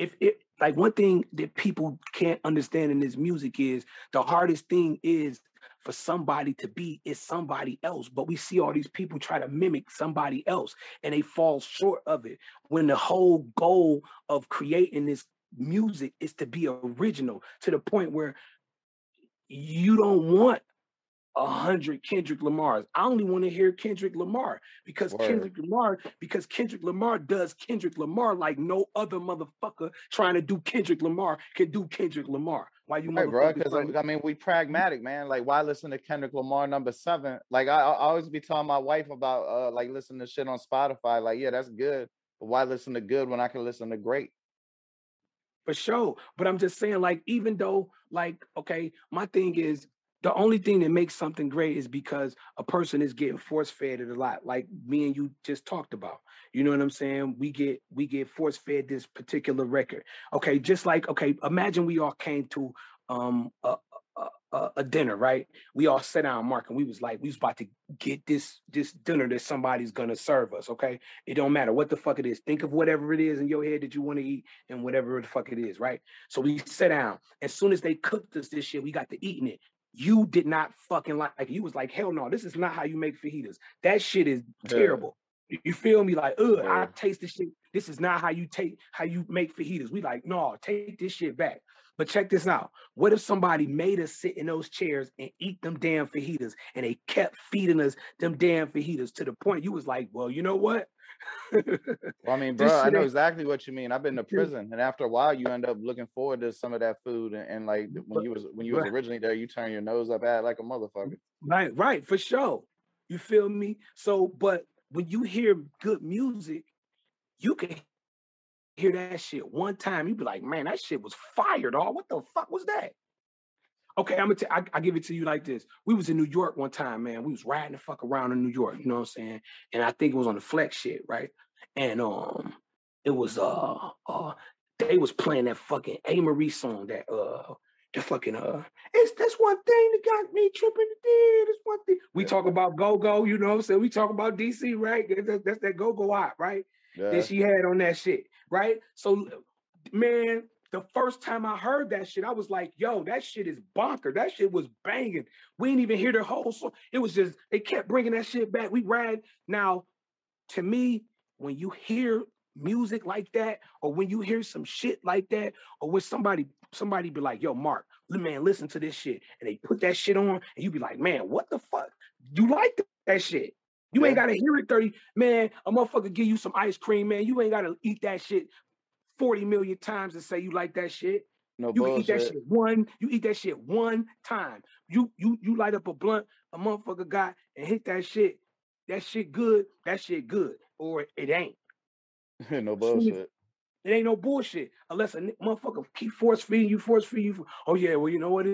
S2: if it like one thing that people can't understand in this music is the hardest thing is for somebody to be is somebody else but we see all these people try to mimic somebody else and they fall short of it when the whole goal of creating this music is to be original to the point where you don't want a hundred Kendrick Lamars. I only want to hear Kendrick Lamar because Word. Kendrick Lamar because Kendrick Lamar does Kendrick Lamar like no other motherfucker trying to do Kendrick Lamar can do Kendrick Lamar. Why you
S1: right, bro? Because I mean, we pragmatic, man. Like, why listen to Kendrick Lamar number seven? Like, I, I always be telling my wife about uh like listening to shit on Spotify. Like, yeah, that's good, but why listen to good when I can listen to great?
S2: For sure, but I'm just saying, like, even though, like, okay, my thing is the only thing that makes something great is because a person is getting force fed it a lot like me and you just talked about you know what i'm saying? We get we get force fed this particular record. Okay just like okay imagine we all came to um a, a, a dinner right we all sat down mark and we was like we was about to get this this dinner that somebody's gonna serve us okay it don't matter what the fuck it is think of whatever it is in your head that you want to eat and whatever the fuck it is right so we sat down as soon as they cooked us this shit we got to eating it you did not fucking like, you was like, hell no, this is not how you make fajitas. That shit is terrible. Yeah. You feel me? Like, ugh, yeah. I taste this shit. This is not how you take how you make fajitas. We like, no, take this shit back. But check this out. What if somebody made us sit in those chairs and eat them damn fajitas and they kept feeding us them damn fajitas to the point you was like, well, you know what?
S1: well, I mean, [LAUGHS] bro, I know exactly what you mean. I've been to [LAUGHS] prison, and after a while, you end up looking forward to some of that food. And, and like when you was when you was originally there, you turn your nose up at like a motherfucker.
S2: Right, right, for sure. You feel me? So, but when you hear good music, you can hear that shit one time. you'd be like, man, that shit was fire, dog. What the fuck was that? Okay, I'm gonna t- I, I give it to you like this. We was in New York one time, man. We was riding the fuck around in New York, you know what I'm saying? And I think it was on the flex shit, right? And um, it was uh uh they was playing that fucking Amerie song that uh the fucking uh it's that's one thing that got me tripping today. This one thing. We talk about go go, you know what I'm saying? We talk about DC, right? That's, that's that go go out, right? Yeah. That she had on that shit, right? So man, the first time I heard that shit, I was like, yo, that shit is bonker. That shit was banging. We didn't even hear the whole song. It was just, they kept bringing that shit back. We ran. Now, to me, when you hear music like that, or when you hear some shit like that, or when somebody, somebody be like, yo, Mark, man, listen to this shit. And they put that shit on, and you be like, man, what the fuck? You like that shit. You yeah. ain't gotta hear it 30. Man, a motherfucker give you some ice cream, man. You ain't gotta eat that shit 40 million times and say you like that shit. No you bullshit. eat that shit one, you eat that shit one time. You you you light up a blunt, a motherfucker got and hit that shit. That shit good, that shit good. Or it ain't. [LAUGHS]
S1: no bullshit.
S2: It ain't no bullshit unless a motherfucker keep force feeding you, force feeding you. Oh yeah, well you know what?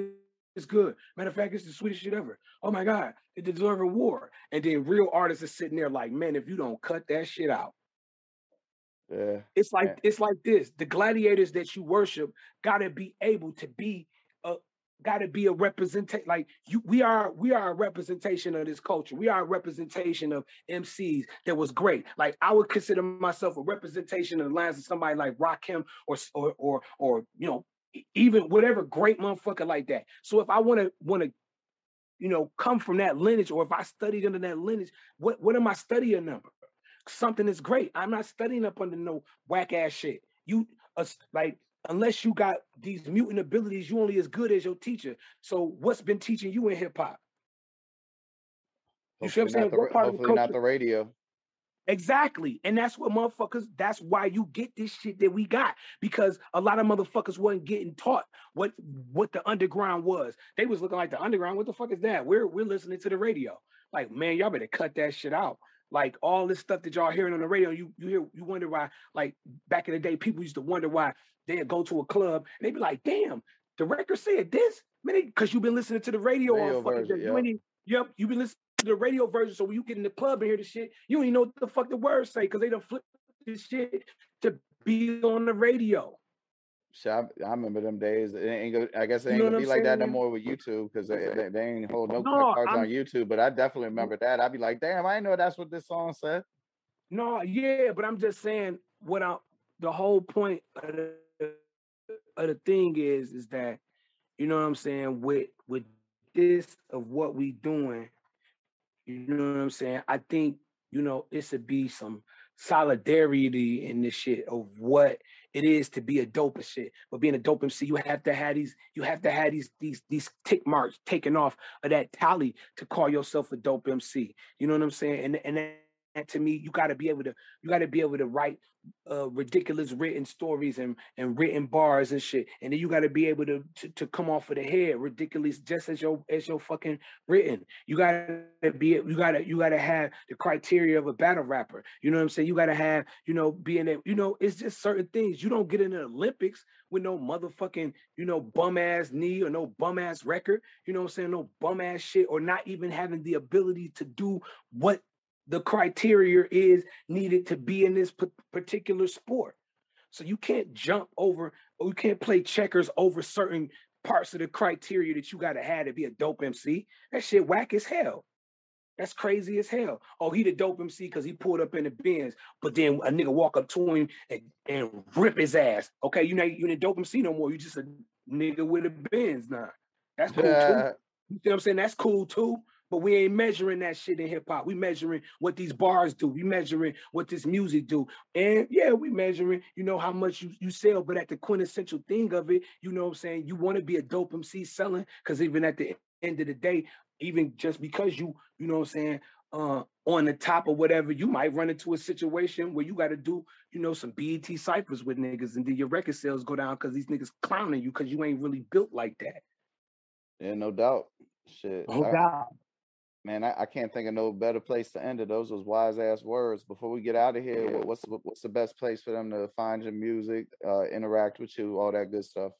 S2: It's good. Matter of fact, it's the sweetest shit ever. Oh my god, it deserves a war. And then real artists are sitting there like, man, if you don't cut that shit out,
S1: yeah.
S2: It's like it's like this. The gladiators that you worship gotta be able to be a gotta be a representation. Like you we are we are a representation of this culture. We are a representation of MCs that was great. Like I would consider myself a representation of the lines of somebody like Rakim or or or or you know even whatever great motherfucker like that. So if I want to want to, you know, come from that lineage, or if I studied under that lineage, what what am I studying under? Something that's great. I'm not studying up under no whack ass shit. You uh, like unless you got these mutant abilities, you only as good as your teacher. So what's been teaching you in hip hop?
S1: You see what I'm saying? What part hopefully of the culture? not the radio.
S2: Exactly. And that's what motherfuckers, that's why you get this shit that we got. Because a lot of motherfuckers wasn't getting taught what what the underground was. They was looking like the underground. What the fuck is that? We're we're listening to the radio. Like, man, y'all better cut that shit out. Like all this stuff that y'all hearing on the radio, you you hear you wonder why, like back in the day, people used to wonder why they'd go to a club and they'd be like, damn, the record said this. Man, because you've been listening to the radio, radio on fucking version, yep. yep, you've been listening the radio version. So when you get in the club and hear the shit, you don't even know what the fuck the words say because they don't flip this shit to be on the radio.
S1: I, I remember them days. It ain't, I guess it ain't you know gonna be like that no more with YouTube because they, they, they, ain't hold no, no cards I'm, on YouTube. But I definitely remember that. I'd be like, damn, I know that's what this song said.
S2: No, yeah, but I'm just saying what I the whole point of the, of the thing is is that you know what I'm saying with with this of what we doing you know what I'm saying? I think, you know, it should be some solidarity in this shit of what it is to be a dope shit. But being a dope MC, you have to have these, you have to have these these these tick marks taken off of that tally to call yourself a dope MC. You know what I'm saying? And and and to me, you got to be able to you got to be able to write uh, ridiculous written stories and and written bars and shit, and then you got to be able to, to, to come off of the head ridiculous just as your as your fucking written. You got to be you got to you got to have the criteria of a battle rapper. You know what I'm saying? You got to have you know being a, you know it's just certain things. You don't get in the Olympics with no motherfucking you know bum ass knee or no bum ass record. You know what I'm saying? No bum ass shit or not even having the ability to do what the criteria is needed to be in this particular sport. So you can't jump over, or you can't play checkers over certain parts of the criteria that you got to have to be a dope MC. That shit whack as hell. That's crazy as hell. Oh, he the dope MC because he pulled up in the Benz, but then a nigga walk up to him and, and rip his ass. Okay, you know you ain't dope MC no more. You just a nigga with a Benz now. That's cool too. You see what I'm saying? That's cool too. But we ain't measuring that shit in hip hop. We measuring what these bars do. We measuring what this music do. And yeah, we measuring, you know, how much you, you sell. But at the quintessential thing of it, you know what I'm saying? You want to be a dope MC selling. Cause even at the end of the day, even just because you, you know what I'm saying, uh, on the top or whatever, you might run into a situation where you got to do, you know, some BET ciphers with niggas, and then your record sales go down because these niggas clowning you because you ain't really built like that.
S1: Yeah, no doubt. Shit.
S2: No I, doubt.
S1: Man, I, I, can't think of no better place to end it. Those was wise ass words. Before we get out of here, what's what's the best place for them to find your music, uh, interact with you, all that good stuff?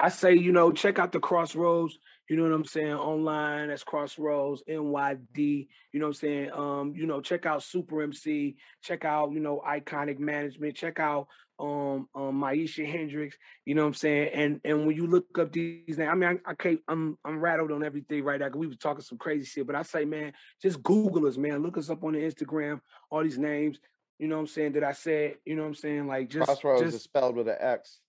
S2: I say, you know, check out the Xrossroads. You know what I'm saying? Online, that's Xrossroads, NYD. You know what I'm saying? Um, you know, check out Supa Emcee. Check out, you know, Iconic Management. Check out um, um Maisha Hendricks, you know what I'm saying? And and when you look up these names, I mean, I, I can't, I'm I'm rattled on everything right now. Because we were talking some crazy shit, but I say, man, just Google us, man. Look us up on the Instagram, all these names, you know what I'm saying, that I said, you know what I'm saying? Like just
S1: Xrossroads
S2: just,
S1: is spelled with an X.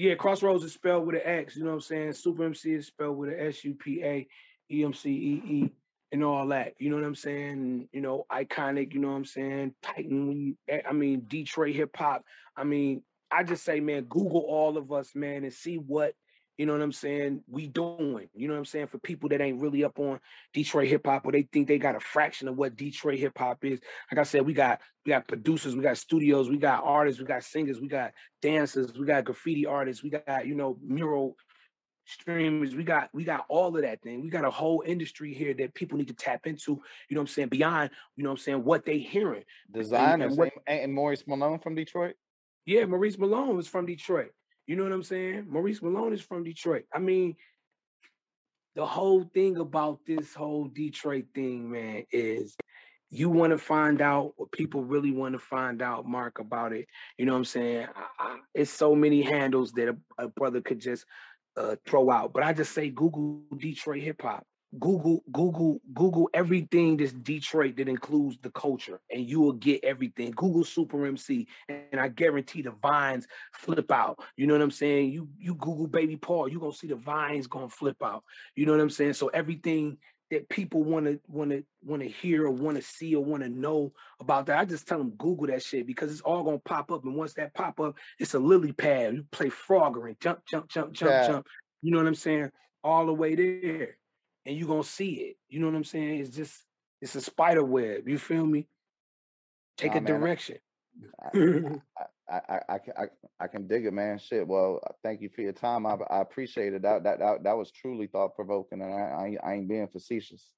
S2: Yeah, Xrossroads is spelled with an X, you know what I'm saying? Supa Emcee is spelled with an S U P A E M C E E and all that. You know what I'm saying? You know, iconic, you know what I'm saying? Titan, eh, I mean, Detroit hip hop. I mean, I just say, man, Google all of us, man, and see what, you know what I'm saying, we doing. You know what I'm saying? For people that ain't really up on Detroit hip hop or they think they got a fraction of what Detroit hip hop is. Like I said, we got we got producers, we got studios, we got artists, we got singers, we got dancers, we got graffiti artists, we got, you know, mural streamers. We got we got all of that thing. We got a whole industry here that people need to tap into. You know what I'm saying? Beyond, you know what I'm saying, what they hearing.
S1: Designers and, what, and Maurice Malone from Detroit.
S2: Yeah, Maurice Malone is from Detroit. You know what I'm saying? Maurice Malone is from Detroit. I mean, the whole thing about this whole Detroit thing, man, is you want to find out what people really want to find out, Mark, about it. You know what I'm saying? I, I, it's so many handles that a, a brother could just uh, throw out. But I just say Google Detroit hip hop. Google, Google, Google everything that's Detroit that includes the culture, and you will get everything. Google Supa Emcee, and I guarantee the vines flip out. You know what I'm saying? You you Google Baby Paul, you're gonna see the vines gonna flip out. You know what I'm saying? So everything that people want to want to want to hear or want to see or want to know about that. I just tell them Google that shit because it's all gonna pop up. And once that pop up, it's a lily pad. You play Frogger and jump, jump, jump, jump, yeah. jump. You know what I'm saying? All the way there and you're gonna see it. You know what I'm saying? It's just it's a spider web. You feel me? Take nah, a man, direction. [LAUGHS]
S1: I, I, I, I, I can dig it, man. Shit. Well, uh, thank you for your time. I, I appreciate it. That, that, that, that was truly thought provoking, and I, I, I ain't being facetious.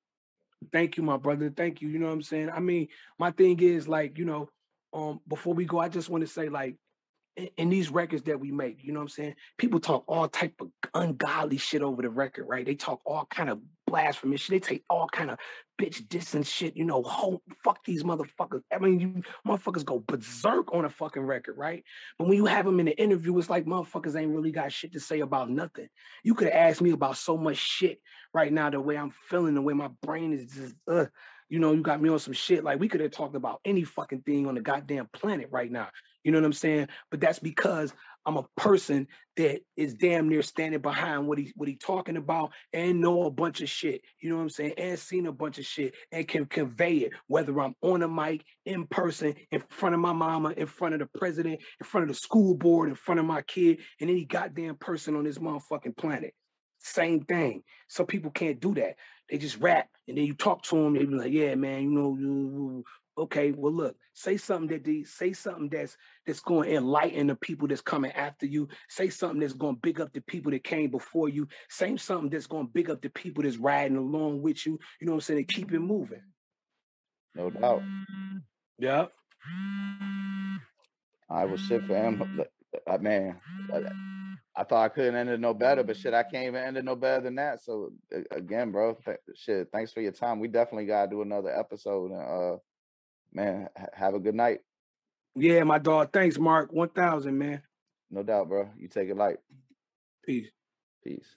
S2: Thank you, my brother. Thank you. You know what I'm saying? I mean, my thing is like, you know, um, before we go, I just want to say, like, in, these records that we make, you know what I'm saying? People talk all type of ungodly shit over the record, right? They talk all kind of blasphemous shit. They take all kind of bitch dissing shit, you know, whole, fuck these motherfuckers. I mean, you motherfuckers go berserk on a fucking record, right? But when you have them in the interview, it's like motherfuckers ain't really got shit to say about nothing. You could ask me about so much shit right now, the way I'm feeling, the way my brain is just, uh, you know, you got me on some shit. Like we could have talked about any fucking thing on the goddamn planet right now. You know what I'm saying? But that's because I'm a person that is damn near standing behind what he what he talking about and know a bunch of shit. You know what I'm saying? And seen a bunch of shit and can convey it, whether I'm on a mic, in person, in front of my mama, in front of the president, in front of the school board, in front of my kid, and any goddamn person on this motherfucking planet. Same thing. Some people can't do that. They just rap, and then you talk to them. They be like, "Yeah, man, you know, you, okay. Well, look, say something that they say something that's that's going to enlighten the people that's coming after you. Say something that's going to big up the people that came before you. Say something that's going to big up the people that's riding along with you. You know what I'm saying? And keep it moving.
S1: No doubt.
S2: Yeah.
S1: I was shit for him. Man, I thought I couldn't end it no better, but shit, I can't even end it no better than that. So again, bro, th- shit, thanks for your time. We definitely gotta do another episode. And uh, man, ha- have a good night.
S2: Yeah, my dog. Thanks, Mark. One thousand, man.
S1: No doubt, bro. You take it light.
S2: Peace.
S1: Peace.